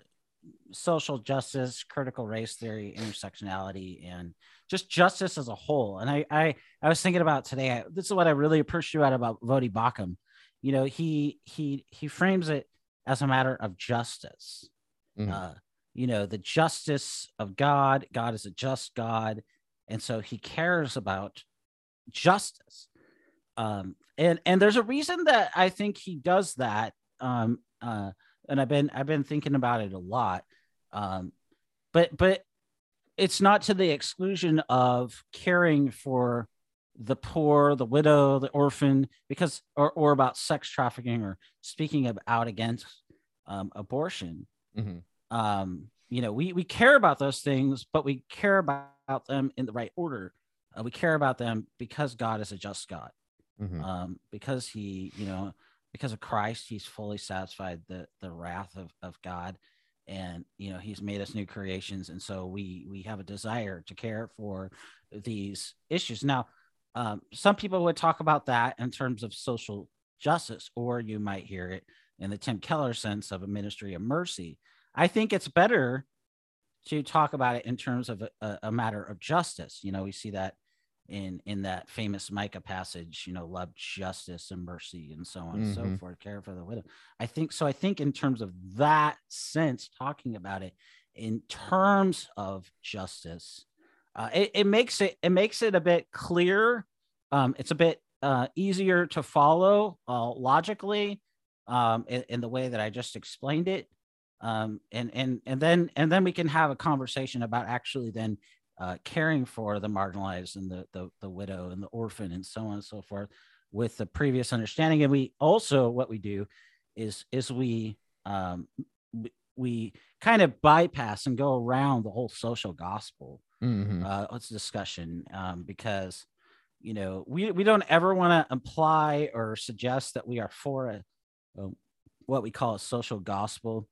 social justice, critical race theory, intersectionality, and just justice as a whole. And I I, I was thinking about today, I, this is what I really appreciate about Voddie Baucham. You know, he he he frames it as a matter of justice. Mm-hmm. Uh, you know, the justice of God. God is a just God. And so he cares about justice. Um, and and there's a reason that I think he does that. Um, uh, and I've been I've been thinking about it a lot. Um, but but it's not to the exclusion of caring for the poor, the widow, the orphan, because or or about sex trafficking or speaking of out against um, abortion. Mm-hmm um, you know, we we care about those things, but we care about them in the right order. Uh, we care about them because God is a just God. Mm-hmm. Um, because he, you know, because of Christ, he's fully satisfied the the wrath of, of God. And you know, he's made us new creations. And so we we have a desire to care for these issues. Now, um, some people would talk about that in terms of social justice, or you might hear it in the Tim Keller sense of a ministry of mercy. I think it's better to talk about it in terms of a, a, matter of justice. You know, we see that in in that famous Micah passage, you know, love justice and mercy and so on mm-hmm. and so mm-hmm. forth, care for the widow. I think so. I think in terms of that sense, talking about it in terms of justice, uh, it, it makes it it makes it a bit clear. Um, it's a bit uh, easier to follow uh, logically um, in, in the way that I just explained it um, and and and then and then we can have a conversation about actually then uh, caring for the marginalized and the, the the widow and the orphan and so on and so forth with the previous understanding. And we also what we do is is we um, we kind of bypass and go around the whole social gospel mm-hmm. uh, let's discussion? Um, because you know we, we don't ever want to imply or suggest that we are for a, a what we call a social gospel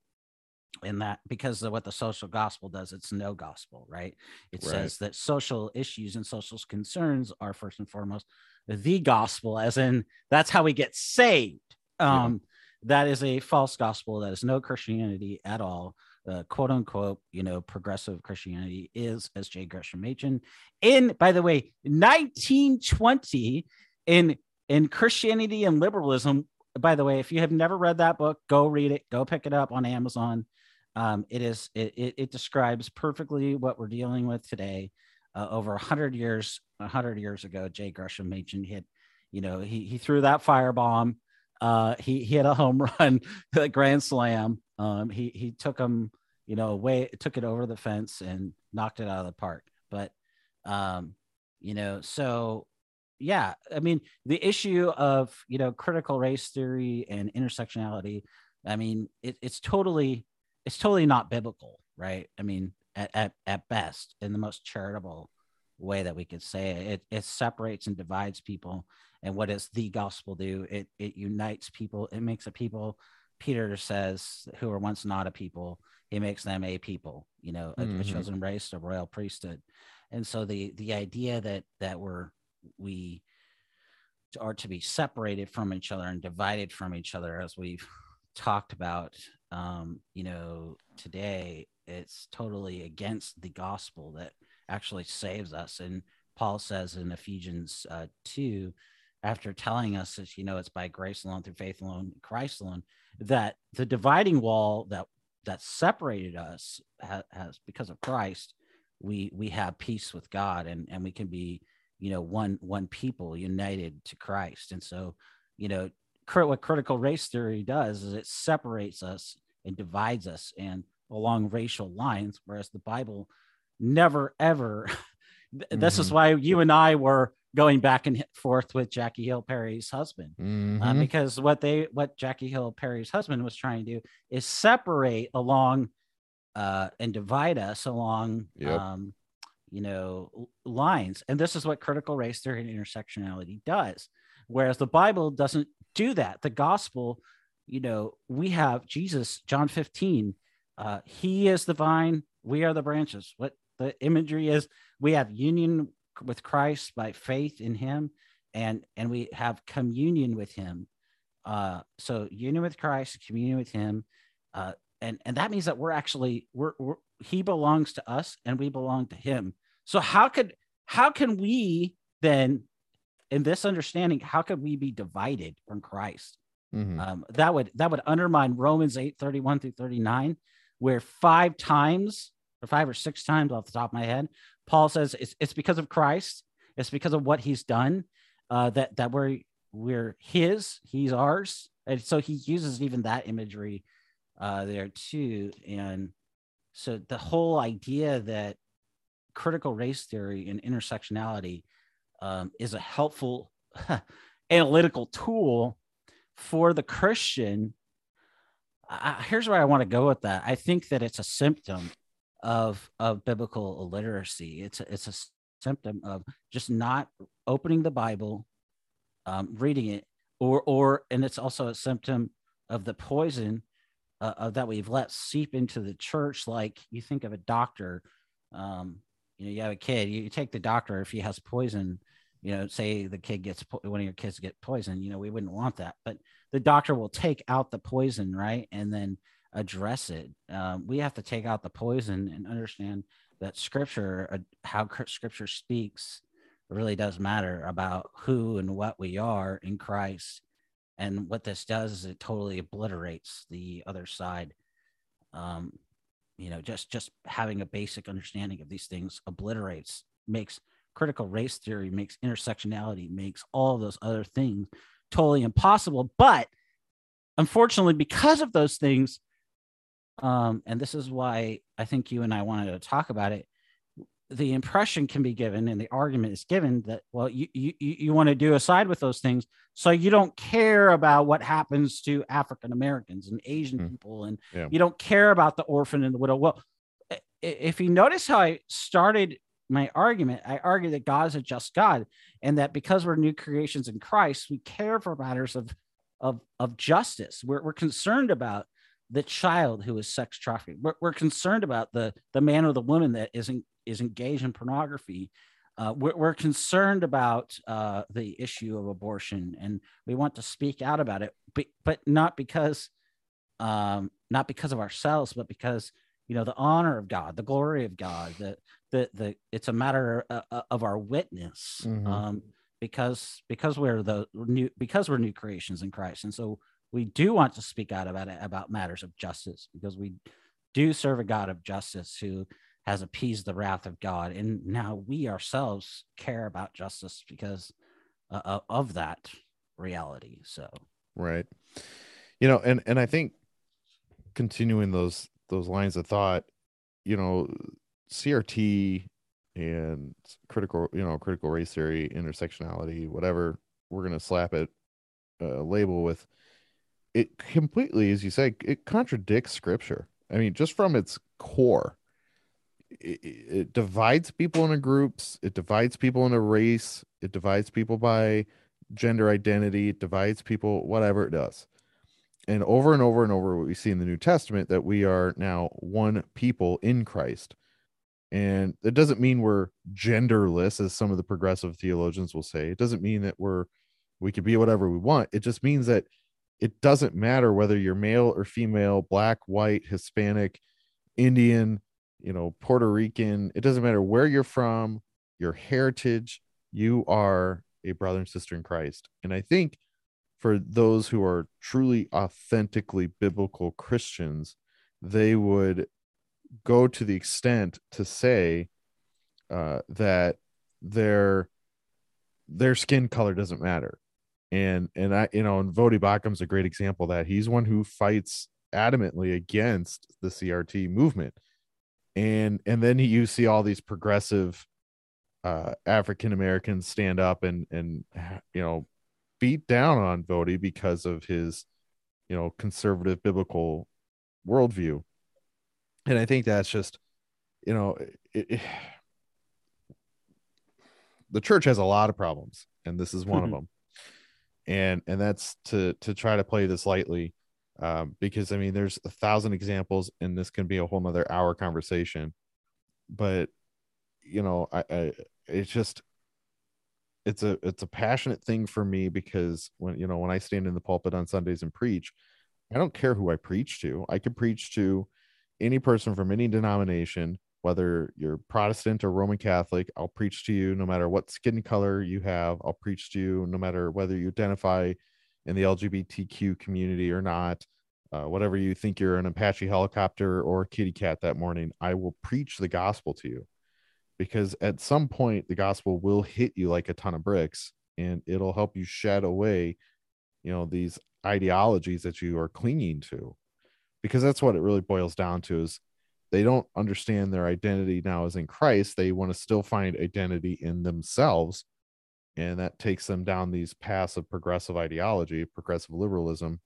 in that because of what the social gospel does it's no gospel right? It right. says that social issues and social concerns are first and foremost the gospel as in that's how we get saved. Um yeah. that is a false gospel that is no christianity at all. Uh, quote unquote you know progressive christianity is as J. Gresham Machen in by the way 1920 in in christianity and liberalism. By the way if you have never read that book go read it go pick it up on amazon um, it is it, it, it, describes perfectly what we're dealing with today. Uh, over hundred years, hundred years ago, J. Gresham Machen hit, you know, he he threw that firebomb. Uh, he he hit a home (laughs) run, a grand slam. Um, he he took him, you know, way took it over the fence and knocked it out of the park. But, um, you know, so yeah, I mean, the issue of you know critical race theory and intersectionality. I mean, it, it's totally it's totally not biblical, right? I mean, at, at, at best, in the most charitable way that we could say it, it, it separates and divides people. And what does the gospel do? It it unites people. It makes a people. Peter says, who were once not a people, he makes them a people. You know, a, mm-hmm. a chosen race, a royal priesthood. And so the the idea that that we're we are to be separated from each other and divided from each other, as we've talked about um, you know, today it's totally against the gospel that actually saves us. And Paul says in Ephesians uh, 2, after telling us that, you know, it's by grace alone, through faith alone, Christ alone, that the dividing wall that that separated us has, has because of Christ, we we have peace with God and and we can be, you know, one one people united to Christ. And so, you know, what critical race theory does is it separates us and divides us and along racial lines, whereas the Bible never ever. (laughs) mm-hmm. This is mm-hmm. why you and I were going back and forth with Jackie Hill Perry's husband, uh, mm-hmm. uh, because what they what Jackie Hill Perry's husband was trying to do is separate along uh, and divide us along, yep. um, you know, lines. And this is what critical race theory and intersectionality does. Whereas the Bible doesn't do that. The gospel, you know, we have Jesus, John 15, uh, he is the vine, we are the branches. What the imagery is, we have union with Christ by faith in him, and and we have communion with him. Uh, so union with Christ, communion with him. Uh, and and that means that we're actually we're, we're he belongs to us and we belong to him so how could how can we then in this understanding how could we be divided from christ mm-hmm. um, that would that would undermine romans 8 31 through 39 where five times or five or six times off the top of my head paul says it's, it's because of christ it's because of what he's done uh, that that we're we're his he's ours and so he uses even that imagery uh, there too. And so the whole idea that critical race theory and intersectionality um, is a helpful (laughs) analytical tool for the Christian. I, here's where I want to go with that. I think that it's a symptom of of biblical illiteracy. It's a, it's a symptom of just not opening the Bible, um, reading it, or or and it's also a symptom of the poison uh, uh, that we've let seep into the church. Like you think of a doctor, um, you know, you have a kid, you, you take the doctor if he has poison, you know, say the kid gets one of your kids get poisoned you know, we wouldn't want that, but the doctor will take out the poison, right, and then address it. Um, we have to take out the poison and understand that Scripture, uh, how Scripture speaks, really does matter about who and what we are in Christ and what this does is it totally obliterates the other side um, you know just just having a basic understanding of these things obliterates makes critical race theory makes intersectionality makes all those other things totally impossible but unfortunately because of those things um, and this is why i think you and i wanted to talk about it the impression can be given and the argument is given that well you you, you want to do aside with those things so you don't care about what happens to african americans and asian mm. people and yeah. you don't care about the orphan and the widow well if you notice how i started my argument i argue that god is a just god and that because we're new creations in christ we care for matters of of of justice we're, we're concerned about the child who is sex trafficking. We're, we're, concerned about the the man or the woman that isn't is engaged in pornography. Uh, we're, we're, concerned about uh, the issue of abortion, and we want to speak out about it, but, but not because um, not because of ourselves, but because you know the honor of God, the glory of God. That the the it's a matter uh, uh of our witness. Mm-hmm. Um, because because we're the new because we're new creations in Christ, and so we do want to speak out about it about matters of justice because we do serve a God of justice who has appeased the wrath of God. And now we ourselves care about justice because uh, of that reality. So, right. You know, and, and I think continuing those, those lines of thought, you know, CRT and critical, you know, critical race theory, intersectionality, whatever we're going to slap it, uh, label with, it completely, as you say, it contradicts scripture. I mean, just from its core, it, it divides people into groups it divides people into race it divides people by gender identity it divides people whatever it does and over and over and over what we see in the new testament that we are now one people in christ and it doesn't mean we're genderless as some of the progressive theologians will say it doesn't mean that we're we can be whatever we want it just means that it doesn't matter whether you're male or female black white hispanic indian you know, Puerto Rican, it doesn't matter where you're from, your heritage, you are a brother and sister in Christ. And I think for those who are truly authentically biblical Christians, they would go to the extent to say uh, that their their skin color doesn't matter. And and I you know, and Voddie Baucham's a great example that he's one who fights adamantly against the CRT movement. And and then you see all these progressive uh, African Americans stand up and and you know beat down on Voddie because of his you know conservative biblical worldview, and I think that's just you know it, it, the church has a lot of problems, and this is one of them, and and that's to to try to play this lightly. Um, because I mean, there's a thousand examples, and this can be a whole nother hour conversation. But you know, I, I it's just it's a it's a passionate thing for me because when you know when I stand in the pulpit on Sundays and preach, I don't care who I preach to. I could preach to any person from any denomination, whether you're Protestant or Roman Catholic. I'll preach to you no matter what skin color you have. I'll preach to you no matter whether you identify in the LGBTQ community or not. Uh, whatever you think you're an Apache helicopter or a kitty cat that morning, I will preach the gospel to you because at some point the gospel will hit you like a ton of bricks and it'll help you shed away you know these ideologies that you are clinging to because that's what it really boils down to is they don't understand their identity now as in Christ they want to still find identity in themselves and that takes them down these paths of progressive ideology progressive liberalism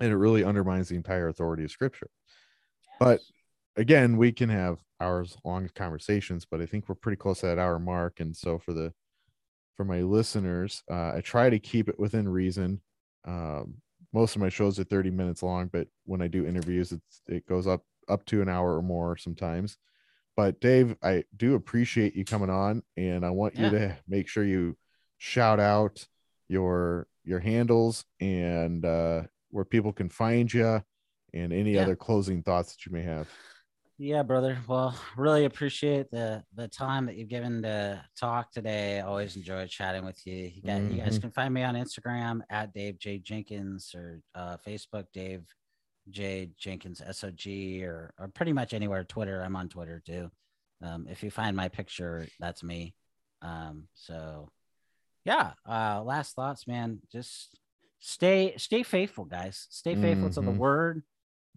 and it really undermines the entire authority of scripture but again, we can have hours long conversations, but I think we're pretty close to that hour mark. And so for the for my listeners, uh, I try to keep it within reason. Um, most of my shows are 30 minutes long, but when I do interviews, it's it goes up up to an hour or more sometimes. But Dave, I do appreciate you coming on, and I want yeah. you to make sure you shout out your your handles and uh, where people can find you, and any yeah. other closing thoughts that you may have. Yeah, brother. Well, really appreciate the the time that you've given to talk today. always enjoy chatting with you. You, got, mm-hmm. you, guys mm-hmm. can find me on Instagram at Dave J Jenkins or uh, Facebook Dave J Jenkins SOG or or pretty much anywhere. Twitter, I'm on Twitter too. Um, if you find my picture, that's me. Um, so yeah. Uh, last thoughts, man. Just stay stay faithful, guys. Stay faithful mm-hmm. to the mm-hmm. word.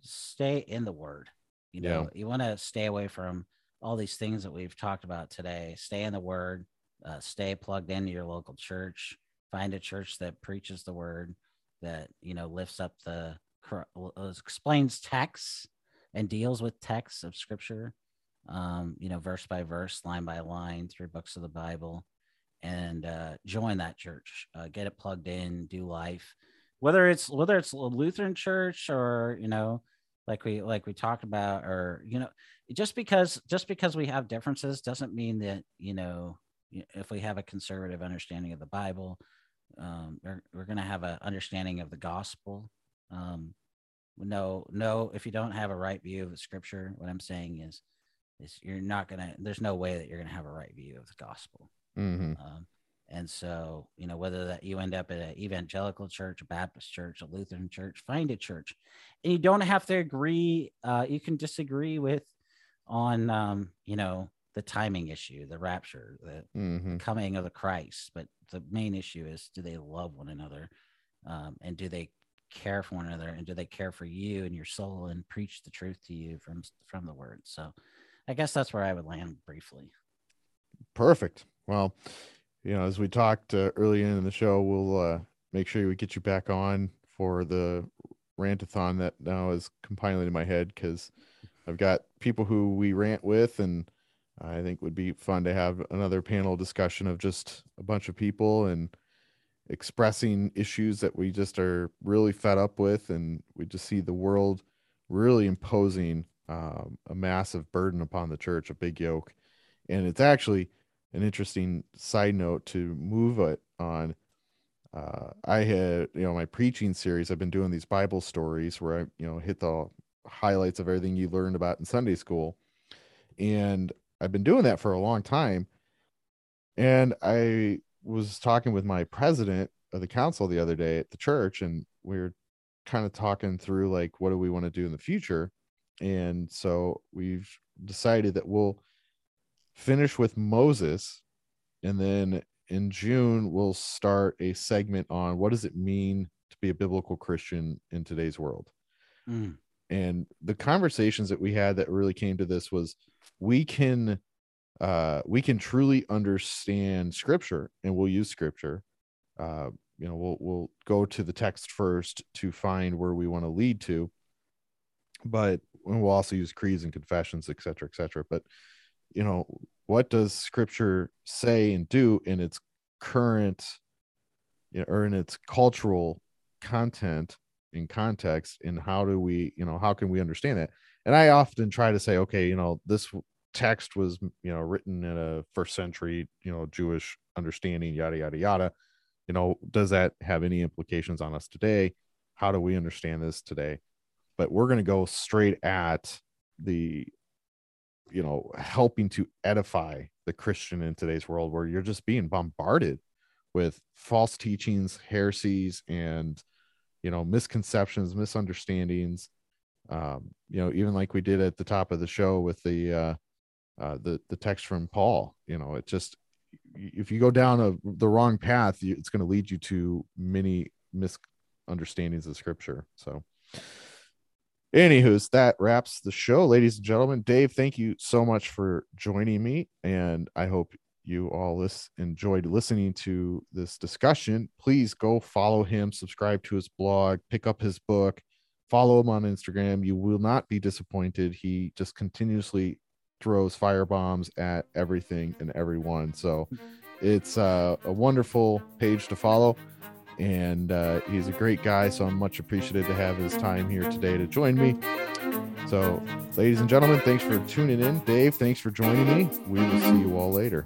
Stay in the word you know, yeah. you want to stay away from all these things that we've talked about today. Stay in the word, uh, stay plugged into your local church, find a church that preaches the word, that, you know, lifts up the, uh, explains texts and deals with texts of scripture, um, you know, verse by verse, line by line through books of the Bible and uh, join that church, uh, get it plugged in, do life, whether it's, whether it's a Lutheran church or, you know, like we like we talked about or you know just because just because we have differences doesn't mean that you know if we have a conservative understanding of the bible um, we're, we're going to have an understanding of the gospel um, no no if you don't have a right view of the scripture what i'm saying is is you're not going to there's no way that you're going to have a right view of the gospel mm-hmm. um, and so, you know, whether that you end up at an evangelical church, a Baptist church, a Lutheran church, find a church. And you don't have to agree. Uh, you can disagree with on, um, you know, the timing issue, the rapture, the mm-hmm. coming of the Christ. But the main issue is do they love one another? Um, and do they care for one another? And do they care for you and your soul and preach the truth to you from, from the word? So I guess that's where I would land briefly. Perfect. Well, you know, as we talked uh, early in the show, we'll uh, make sure we get you back on for the rantathon that now is compiling in my head because I've got people who we rant with, and I think would be fun to have another panel discussion of just a bunch of people and expressing issues that we just are really fed up with, and we just see the world really imposing um, a massive burden upon the church, a big yoke, and it's actually an interesting side note to move it on. Uh, I had, you know, my preaching series, I've been doing these Bible stories where I, you know, hit the highlights of everything you learned about in Sunday school. And I've been doing that for a long time. And I was talking with my president of the council the other day at the church, and we were kind of talking through like, what do we want to do in the future? And so we've decided that we'll finish with Moses, and then in June we'll start a segment on what does it mean to be a biblical Christian in today's world. Mm. And the conversations that we had that really came to this was we can uh we can truly understand scripture and we'll use scripture uh you know we'll we'll go to the text first to find where we want to lead to but we'll also use creeds and confessions et cetera et cetera but you know what does scripture say and do in its current you know, or in its cultural content in context? And how do we you know how can we understand it? And i often try to say okay you know this text was you know written in a first century you know jewish understanding yada yada yada. You know does that have any implications on us today? How do we understand this today? But we're going to go straight at the you know helping to edify the christian in today's world where you're just being bombarded with false teachings heresies and you know misconceptions misunderstandings. Um you know even like we did at the top of the show with the uh uh the the text from paul you know it just if you go down a, the wrong path it's going to lead you to many misunderstandings of scripture. So Anywho's that wraps the show, ladies and gentlemen. Dave, thank you so much for joining me, and I hope you all enjoyed listening to this discussion. Please go follow him, subscribe to his blog, pick up his book, follow him on Instagram. You will not be disappointed. He just continuously throws fire bombs at everything and everyone. So it's uh, a wonderful page to follow and uh, he's a great guy. So I'm much appreciative to have his time here today to join me. So, ladies and gentlemen, thanks for tuning in. Dave, thanks for joining me. We will see you all later.